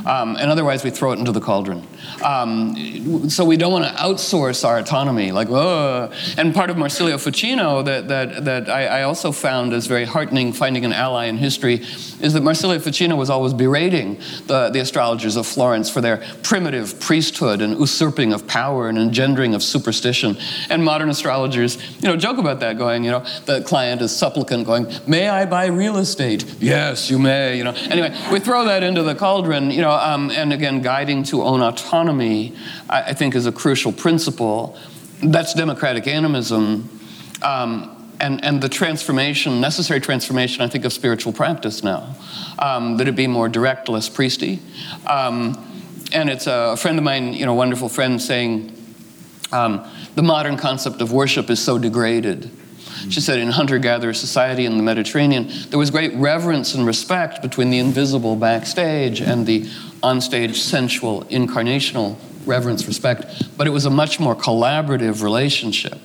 Um, and otherwise, we throw it into the cauldron. Um, so we don't want to outsource our autonomy, like, oh. And part of Marsilio Ficino that, that, that I, I, also found as very heartening, finding an ally in history, is that Marsilio Ficino was always berating the, the astrologers of Florence for their primitive priesthood and usurping of power and engendering of superstition. And modern astrologers, you know, joke about that, going, you know, the client is supplicant, going, may I buy real estate? Yes, you may, you know. Anyway, we throw that into the cauldron, you know, um, and again, guiding to own autonomy, I, I, think, is a crucial principle. That's democratic animism. Um, and, and the transformation, necessary transformation, I think, of spiritual practice now, um, that it be more direct, less priesty. Um, and it's a, friend of mine, you know, wonderful friend, saying um, the modern concept of worship is so degraded. She said in hunter gatherer society in the Mediterranean, there was great reverence and respect between the invisible backstage and the onstage sensual incarnational reverence, respect, but it was a much more collaborative relationship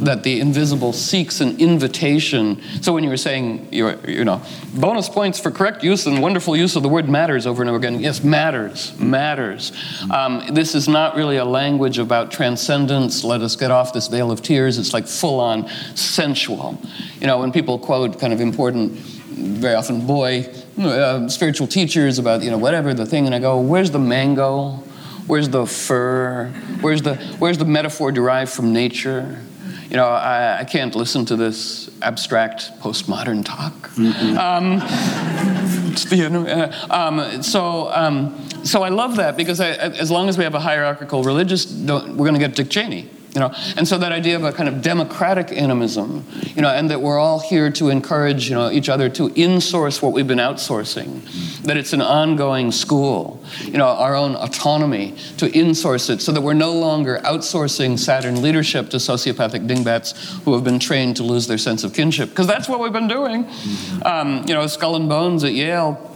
that the invisible seeks an invitation. So when you were saying, you know, bonus points for correct use and wonderful use of the word matters over and over again. Yes, matters, matters. Um, this is not really a language about transcendence. Let us get off this vale of tears. It's like full on sensual. You know, when people quote kind of important, very often boy uh, spiritual teachers about you know whatever the thing, and I go, where's the mango? Where's the fur? Where's the where's the metaphor derived from nature? You know, I, I can't listen to this abstract postmodern talk. Mm-hmm. Um, uh, um, so, um, so I love that because I, as long as we have a hierarchical religious, we're going to get Dick Cheney. You know, and so that idea of a kind of democratic animism, you know, and that we're all here to encourage, you know, each other to insource what we've been outsourcing, that it's an ongoing school, you know, our own autonomy to insource it, so that we're no longer outsourcing Saturn leadership to sociopathic dingbats who have been trained to lose their sense of kinship, because that's what we've been doing. Um, you know, Skull and Bones at Yale,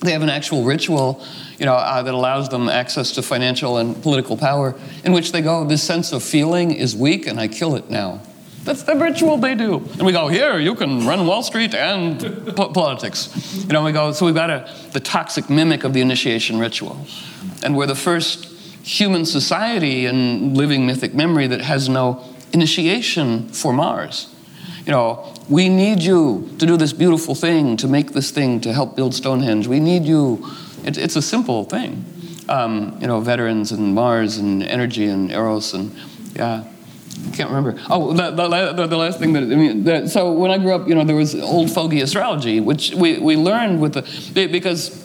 they have an actual ritual you know, uh, that allows them access to financial and political power, in which they go, this sense of feeling is weak and I kill it now. That's the ritual they do. And we go, here, you can run Wall Street and po- politics. You know, we go, so we've got a, the toxic mimic of the initiation ritual. And we're the first human society in living mythic memory that has no initiation for Mars. You know, we need you to do this beautiful thing, to make this thing, to help build Stonehenge. We need you it, it's a simple thing. Um, you know, veterans and Mars and energy and Eros and yeah. I can't remember. Oh, the, the, the, last thing that I mean. That, so when I grew up, you know, there was old fogey astrology, which we, we learned with the because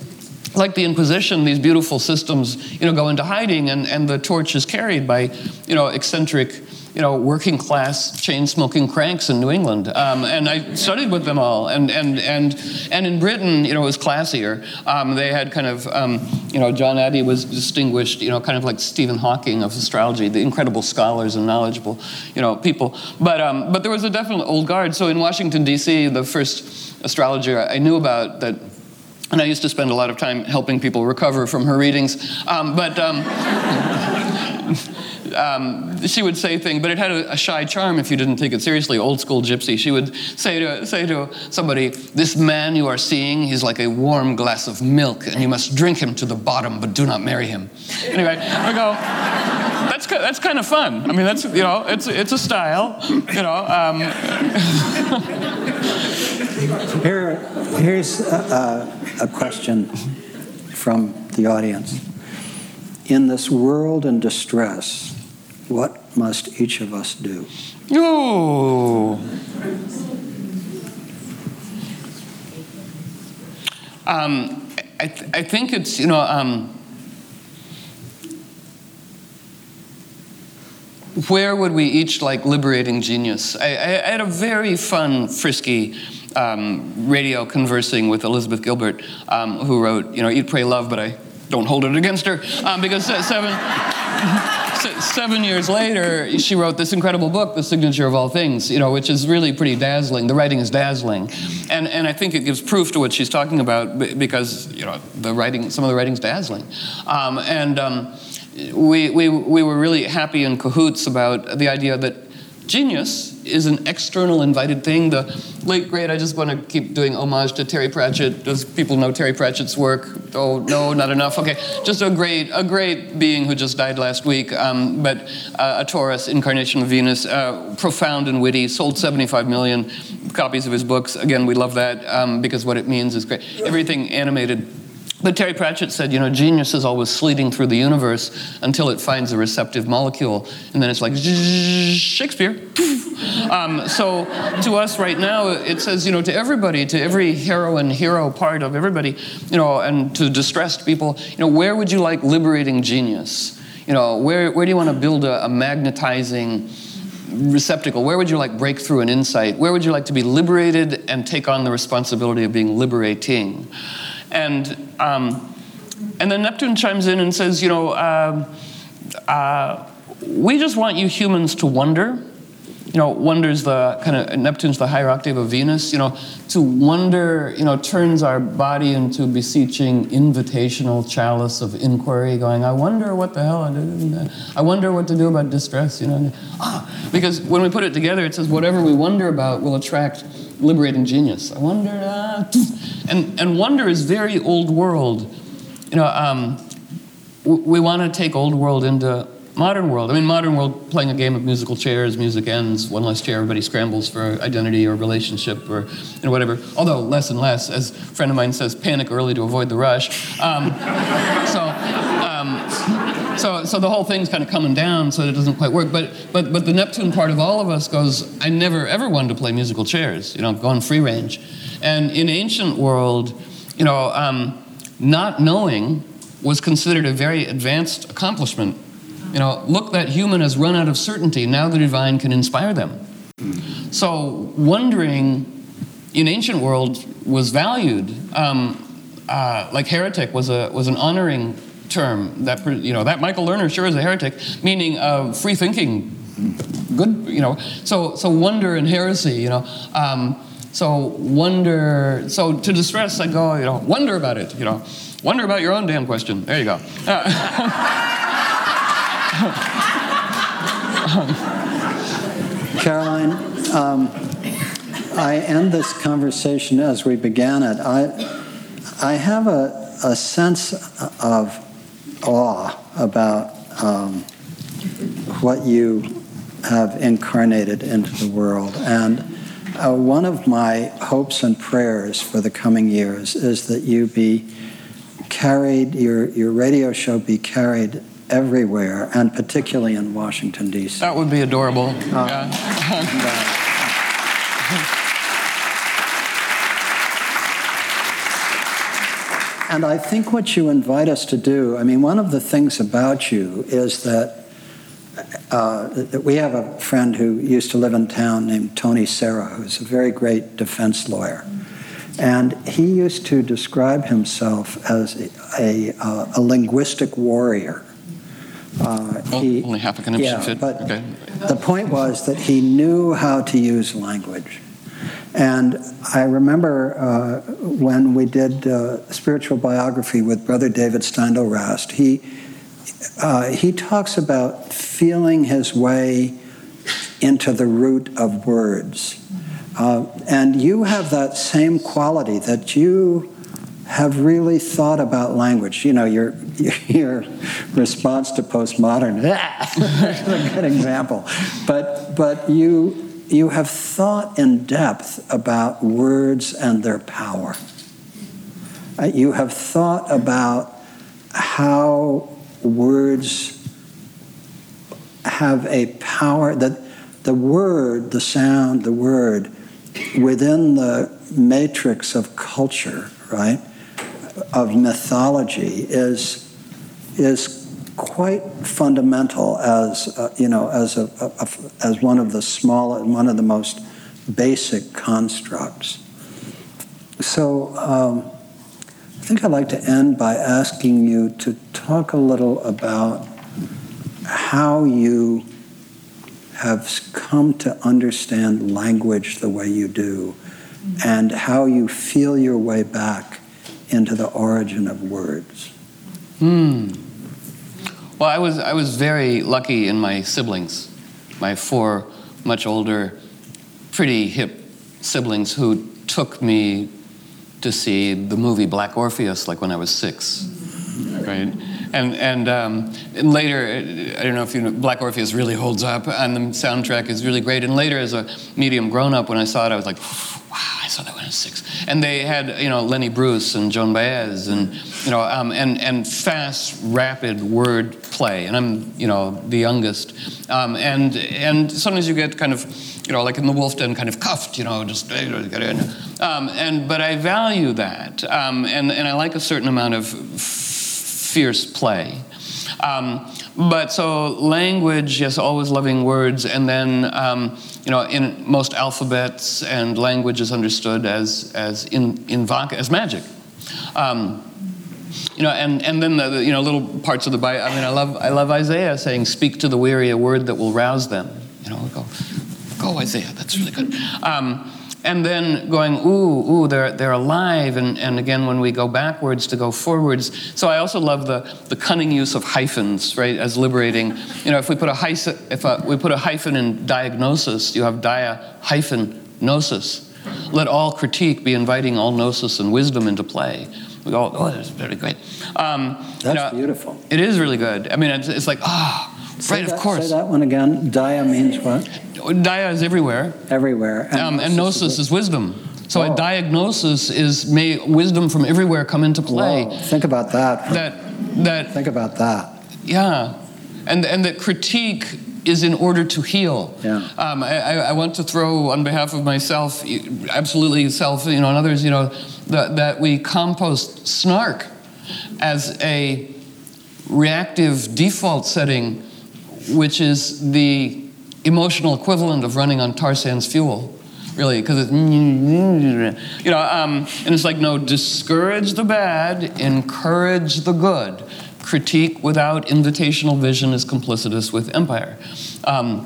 like the Inquisition, these beautiful systems, you know, go into hiding, and, and the torch is carried by, you know, eccentric you know, working class chain smoking cranks in New England. Um, and I studied with them all. And, and, and, and in Britain, you know, it was classier. Um, they had kind of, um, you know, John Addey was distinguished, you know, kind of like Stephen Hawking of astrology, the incredible scholars and knowledgeable, you know, people. But, um, but there was a definite old guard. So in Washington, D.C., the first astrologer I knew about that and I used to spend a lot of time helping people recover from her readings. Um, but um, *laughs* um, she would say things, but it had a, a, shy charm if you didn't take it seriously. Old school gypsy. She would say to say to somebody, "This man you are seeing, he's like a warm glass of milk, and you must drink him to the bottom, but do not marry him." Anyway, I go. That's that's kind of fun. I mean, that's you know, it's it's a style, you know. Um. *laughs* Here, here's a, a question from the audience. In this world in distress, what must each of us do? Ooh. Um, I, th- I, think it's, you know, um, where would we each like liberating genius? I, I, I had a very fun, frisky um, radio conversing with Elizabeth Gilbert, um, who wrote, you know, Eat, Pray, Love, but I don't hold it against her um, because seven *laughs* seven years later, she wrote this incredible book, The Signature of All Things, you know, which is really pretty dazzling. The writing is dazzling. And, and I think it gives proof to what she's talking about because, you know, the writing, some of the writing's dazzling. Um, and um, we, we, we were really happy in cahoots about the idea that genius is an external invited thing. The late great, I just want to keep doing homage to Terry Pratchett. Does people know Terry Pratchett's work? Oh no, not enough. Okay, just a great, a great being who just died last week. Um, but uh, a Taurus, incarnation of Venus, uh, profound and witty. Sold 75 million copies of his books. Again, we love that um, because what it means is great. Everything animated but Terry Pratchett said, you know, genius is always sleeting through the universe until it finds a receptive molecule. And then it's like, Shakespeare. *laughs* Um, so to us right now, it says, you know, to everybody, to every heroine, hero part of everybody, you know, and to distressed people, you know, where would you like liberating genius? You know, where, where do you want to build a, a magnetizing receptacle? Where would you like breakthrough and insight? Where would you like to be liberated and take on the responsibility of being liberating? And, um, and then Neptune chimes in and says, you know, uh, uh, we just want you humans to wonder. You know, wonder's the kind of Neptune's the higher octave of Venus. You know, to wonder, you know, turns our body into beseeching, invitational chalice of inquiry. Going, I wonder what the hell I do. I wonder what to do about distress. You know, ah, because when we put it together, it says whatever we wonder about will attract liberating genius. I wonder, uh, and, and wonder is very old world. You know, um, we want to take old world into modern world. I mean, modern world playing a game of musical chairs, music ends, one less chair, everybody scrambles for identity or relationship or you know, whatever. Although less and less, as a friend of mine says, panic early to avoid the rush. Um, *laughs* so, um, so, so the whole thing's kind of coming down, so that it doesn't quite work. But, but, but the Neptune part of all of us goes, I never ever wanted to play musical chairs, you know, going free range. And in ancient world, you know, um, not knowing was considered a very advanced accomplishment you know, look, that human has run out of certainty. Now the divine can inspire them. So wondering in ancient world was valued. Um, uh, like heretic was a was an honoring term that you know that Michael Lerner sure is a heretic, meaning uh, free thinking, good you know. So so wonder and heresy, you know. Um, so wonder. So to distress, I go, you know, wonder about it, you know. Wonder about your own damn question. There you go. *laughs* Caroline, um, I end this conversation as we began it. I, I have a, a sense of awe about um, what you have incarnated into the world. And uh, one of my hopes and prayers for the coming years is that you be carried, your, your radio show be carried everywhere, and particularly in Washington, D.C. That would be adorable. Uh, yeah. *laughs* and I think what you invite us to do, I mean, one of the things about you is that uh, we have a friend who used to live in town named Tony Serra, who's a very great defense lawyer. And he used to describe himself as a, a, a linguistic warrior. Oh, he, only half a connection yeah, fit. But okay. the point was that he knew how to use language. And I remember uh, when we did uh, spiritual biography with Brother David Steindl Rast, he, uh, he talks about feeling his way into the root of words. Uh, and you have that same quality that you have really thought about language. You know, your, *laughs* your response to postmodern, *laughs* That's a good example. But, but you, you have thought in depth about words and their power. Uh, you have thought about how words have a power that the word, the sound, the word within the matrix of culture, right, of mythology is is quite fundamental as uh, you know as a, a, a, as one of the small one of the most basic constructs. So um, I think I'd like to end by asking you to talk a little about how you have come to understand language the way you do and how you feel your way back into the origin of words. Hmm. Well, I was, I was very lucky in my siblings, my four much older, pretty hip siblings who took me to see the movie Black Orpheus like when I was six, right? And, and, um, and later, I don't know if you know, Black Orpheus really holds up, and the soundtrack is really great. And later, as a medium grown up, when I saw it, I was like, wow, I saw that when I was six. And they had, you know, Lenny Bruce and Joan Baez, and, you know, um, and, and fast, rapid word play. And I'm, you know, the youngest. Um, and, and sometimes you get kind of, you know, like in the Wolf Den, kind of cuffed, you know, just get in. Um, and, but I value that. Um, and, and I like a certain amount of fierce play. Um, but so language, yes, always loving words, and then um, you know, in most alphabets and language is understood as as in in invoc as magic. Um, you know, and, and then the, the, you know little parts of the Bible. I mean, I love I love Isaiah saying, "Speak to the weary a word that will rouse them." You know, go, go Isaiah. That's really good. Um, and then going, ooh, ooh, they're, they're alive. And, and again, when we go backwards to go forwards. So I also love the, the cunning use of hyphens, right, as liberating. You know, if we put a, hyphen, if a, we put a hyphen in diagnosis, you have dia hyphen gnosis. Let all critique be inviting all gnosis and wisdom into play. We go, oh, that's very great. Um, that's you know, beautiful. It is really good. I mean, it's, it's like, ah, oh, Say right, that, of course. Say that one again. Dia means what? Dia is everywhere. Everywhere. And, um, and gnosis is wisdom. So a diagnosis is may wisdom from everywhere come into play. Whoa. Think about that. That that. Think about that. Yeah, and and that critique is in order to heal. Yeah. Um, I, I, want to throw on behalf of myself, absolutely self, you know, and others, you know, that, that we compost snark as a reactive default setting which is the emotional equivalent of running on tar sands fuel really, because it's, you know, um, and it's like, no, discourage the bad, encourage the good. Critique without invitational vision is complicitous with empire. Um,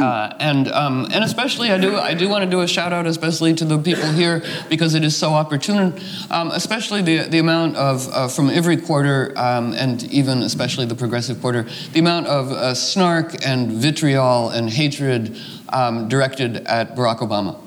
uh, and um, and especially I do I do want to do a shout out especially to the people here because it is so opportune, um, especially the the amount of uh, from every quarter um, and even especially the progressive quarter the amount of uh, snark and vitriol and hatred um, directed at Barack Obama.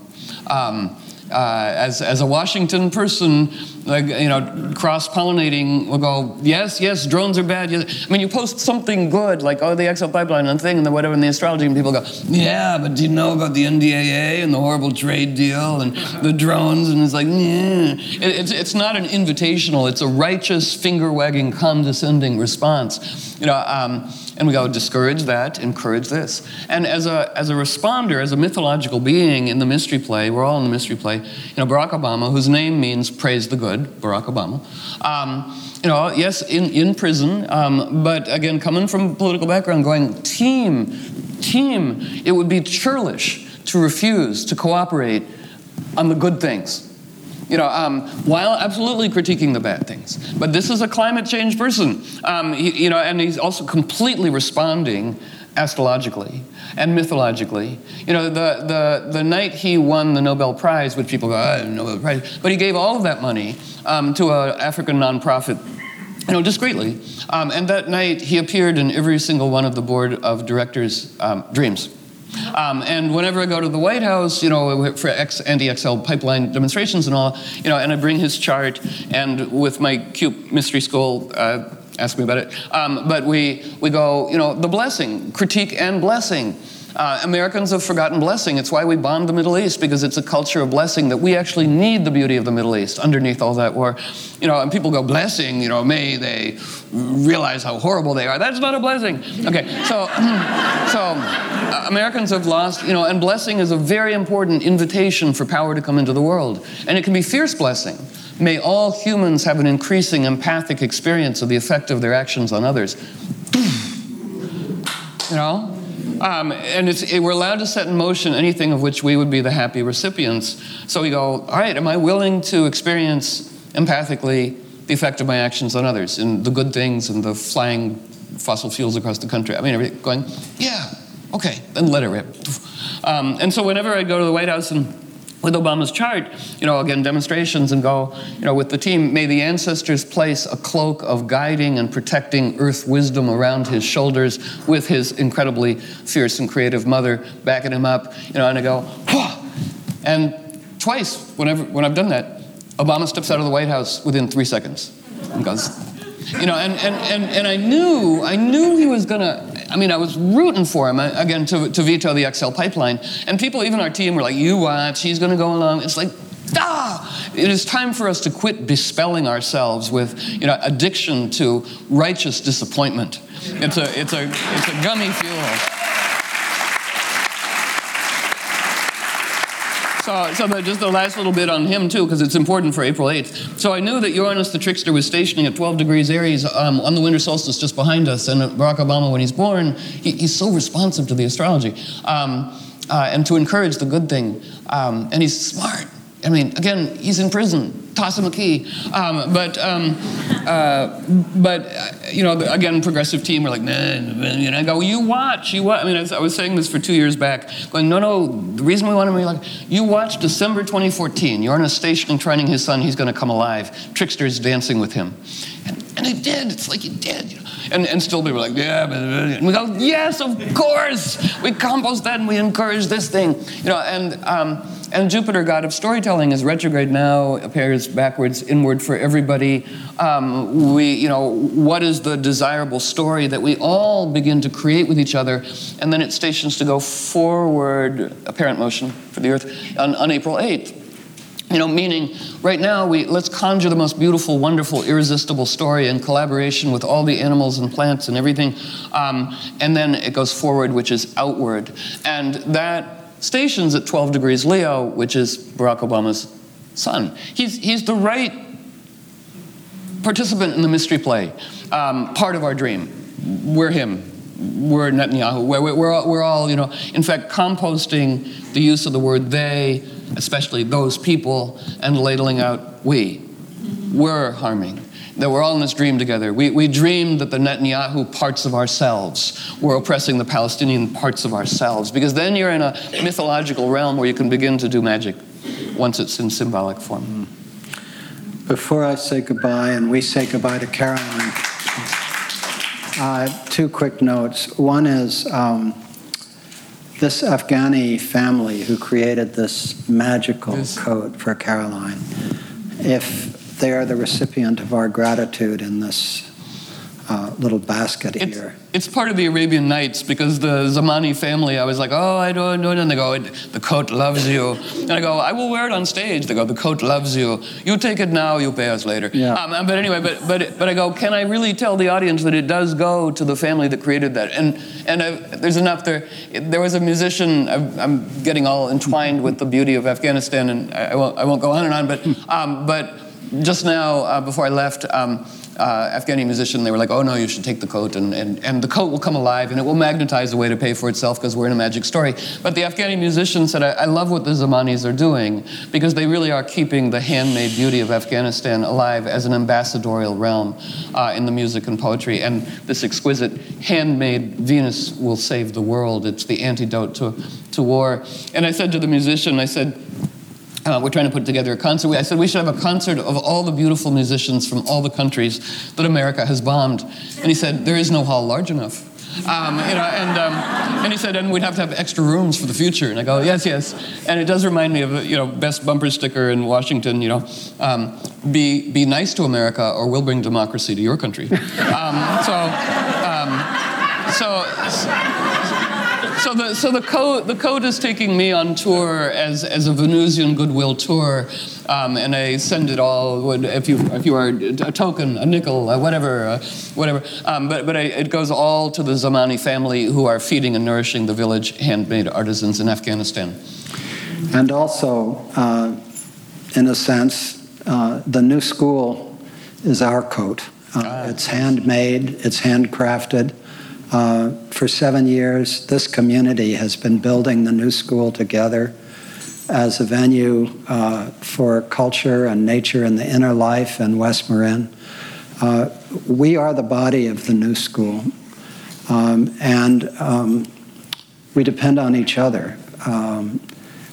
Um, uh, as, as a Washington person, like, you know, cross pollinating will go, yes, yes, drones are bad. Yes. I mean, you post something good, like, oh, the XL pipeline and thing, and the whatever, in the astrology, and people go, yeah, but do you know about the NDAA and the horrible trade deal and the drones? And it's like, yeah. It, it's, it's not an invitational, it's a righteous, finger wagging, condescending response. You know, um, and we go, discourage that, encourage this. And as a, as a responder, as a mythological being in the mystery play, we're all in the mystery play, you know, Barack Obama, whose name means praise the good, Barack Obama, um, you know, yes, in, in prison, um, but again, coming from a political background, going, team, team, it would be churlish to refuse to cooperate on the good things. You know, um, while absolutely critiquing the bad things. But this is a climate change person, um, he, you know, and he's also completely responding astrologically and mythologically. You know, the, the, the night he won the Nobel Prize, which people go, oh, Nobel Prize, but he gave all of that money um, to an African nonprofit you know, discreetly. Um, and that night, he appeared in every single one of the board of directors' um, dreams. Um, and whenever I go to the White House, you know, for X, anti-XL pipeline demonstrations and all, you know, and I bring his chart, and with my cute mystery school, uh, ask me about it. Um, but we we go, you know, the blessing, critique and blessing. Uh, Americans have forgotten blessing. It's why we bombed the Middle East because it's a culture of blessing that we actually need the beauty of the Middle East underneath all that war. You know, and people go blessing. You know, may they realize how horrible they are. That's not a blessing. Okay, so *clears throat* so uh, Americans have lost. You know, and blessing is a very important invitation for power to come into the world, and it can be fierce blessing. May all humans have an increasing empathic experience of the effect of their actions on others. *sniffs* you know, um, and it, we're allowed to set in motion anything of which we would be the happy recipients. So we go, all right, am I willing to experience empathically the effect of my actions on others and the good things and the flying fossil fuels across the country? I mean, going, yeah, okay, then let it rip. Um, and so whenever I go to the White House and with Obama's chart, you know, again, demonstrations and go, you know, with the team, may the ancestors place a cloak of guiding and protecting earth wisdom around his shoulders with his incredibly fierce and creative mother backing him up, you know, and I go, Whoa! and twice, whenever, when I've done that, Obama steps out of the White House within three seconds and goes, you know, and, and, and, and I knew, I knew he was gonna, I mean, I was rooting for him, uh, again, to, to veto the XL pipeline. And people, even our team, were like, you watch, he's gonna go along. It's like, ah! It is time for us to quit bespelling ourselves with, you know, addiction to righteous disappointment. It's a, it's a, it's a gummy fuel. So, so the, just the last little bit on him, too, because it's important for April 8th. So I knew that Uranus the trickster was stationing at 12 degrees Aries um, on the winter solstice just behind us. And Barack Obama, when he's born, he, he's so responsive to the astrology um, uh, and to encourage the good thing. Um, and he's smart. I mean, again, he's in prison toss him a key. Um, but, um, uh, but uh, you know, again, progressive team were like, nah, know, I go, you watch, you watch. I mean, I was, saying this for two years back, going, no, no, the reason we want him like, you watch December 2014, you're on a station training his sun, he's going to come alive. Trickster's dancing with him. And, and it did, it's like it did. You know? and, and still people were like, yeah, and we go, yes, of course. We compost that and we encourage this thing. You know, and, um, and Jupiter, god of storytelling, is retrograde now, appears backwards, inward for everybody. Um, we, you know, what is the desirable story that we all begin to create with each other? And then it stations to go forward, apparent motion for the Earth, on, on April 8th. You know, meaning right now we let's conjure the most beautiful, wonderful, irresistible story in collaboration with all the animals and plants and everything, um, and then it goes forward, which is outward, and that stations at 12 degrees Leo, which is Barack Obama's sun. He's he's the right participant in the mystery play, um, part of our dream. We're him. word Netanyahu, where we're all, we're all, you know, in fact, composting the use of the word they, especially those people, and ladling out we. We're harming that we're all in this dream together. We, we dreamed that the Netanyahu parts of ourselves were oppressing the Palestinian parts of ourselves, because then you're in a mythological realm where you can begin to do magic once it's in symbolic form. Before I say goodbye and we say goodbye to Caroline, uh, two quick notes. One is um, this Afghani family who created this magical yes. code for Caroline. If they are the recipient of our gratitude in this uh, little basket it's, here. It's part of the Arabian Nights because the Zamani family, I was like, oh, I don't know. And they go, the coat loves you. And I go, I will wear it on stage. They go, the coat loves you. You take it now, you pay us later. Yeah. Um, but anyway, but, but, but I go, can I really tell the audience that it does go to the family that created that? And, and I, there's enough there. There was a musician, I'm getting all entwined with the beauty of Afghanistan, and I won't, I won't go on and on, but, um, but just now, uh, before I left, um, uh, Afghani musician, they were like, oh no, you should take the coat, and, and, and the coat will come alive, and it will magnetize a way to pay for itself because we're in a magic story. But the Afghani musician said, I, I, love what the Zamanis are doing because they really are keeping the handmade beauty of Afghanistan alive as an ambassadorial realm uh, in the music and poetry. And this exquisite handmade Venus will save the world. It's the antidote to, to war. And I said to the musician, I said, uh, we're trying to put together a concert. I said we should have a concert of all the beautiful musicians from all the countries that America has bombed. And he said, there is no hall large enough. Um, you know, and, um, and he said, and we'd have to have extra rooms for the future. And I go, yes, yes. And it does remind me of, you know, best bumper sticker in Washington, you know, um, be, be nice to America or we'll bring democracy to your country. *laughs* Um, so, um, so, so the so the code the code is taking me on tour as as a Venusian goodwill tour, um, and I send it all. If you if you are a token, a nickel, whatever, uh, whatever. Um, but but I, it goes all to the Zamani family who are feeding and nourishing the village handmade artisans in Afghanistan. And also, uh, in a sense, uh, the new school is our coat. Uh, ah. It's handmade. It's handcrafted. Uh, for seven years, this community has been building the new school together as a venue uh, for culture and nature and the inner life in West Marin. Uh, we are the body of the new school, um, and um, we depend on each other. Um,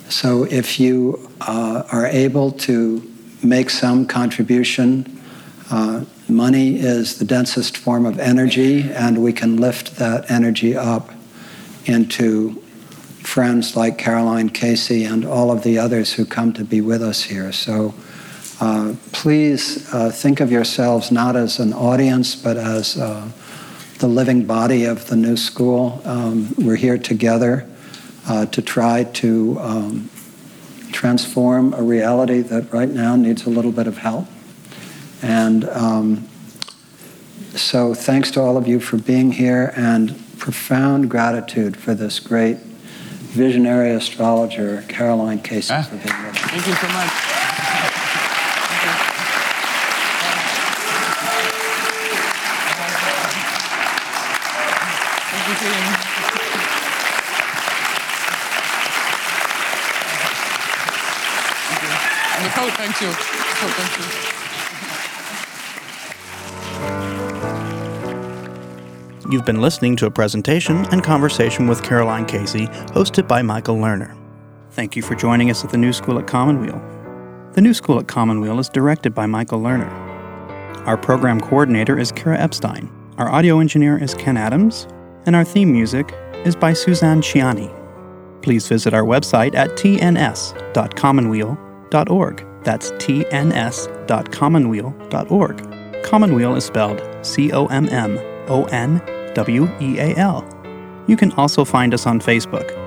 so if you uh, are able to make some contribution, uh, Money is the densest form of energy, and we can lift that energy up into friends like Caroline Casey and all of the others who come to be with us here. So uh, please uh, think of yourselves not as an audience, but as uh, the living body of the new school. Um, we're here together uh, to try to um, transform a reality that right now needs a little bit of help. And um, so, thanks to all of you for being here, and profound gratitude for this great visionary astrologer, Caroline Casey, ah, for being with us. Thank you so much. You've been listening to a presentation and conversation with Caroline Casey, hosted by Michael Lerner. Thank you for joining us at the New School at Commonweal. The New School at Commonweal is directed by Michael Lerner. Our program coordinator is Kara Epstein. Our audio engineer is Ken Adams, and our theme music is by Suzanne Ciani. Please visit our website at tns.commonweal.org. That's tns.commonweal.org. Commonweal is spelled C O M M O N W E A L. You can also find us on Facebook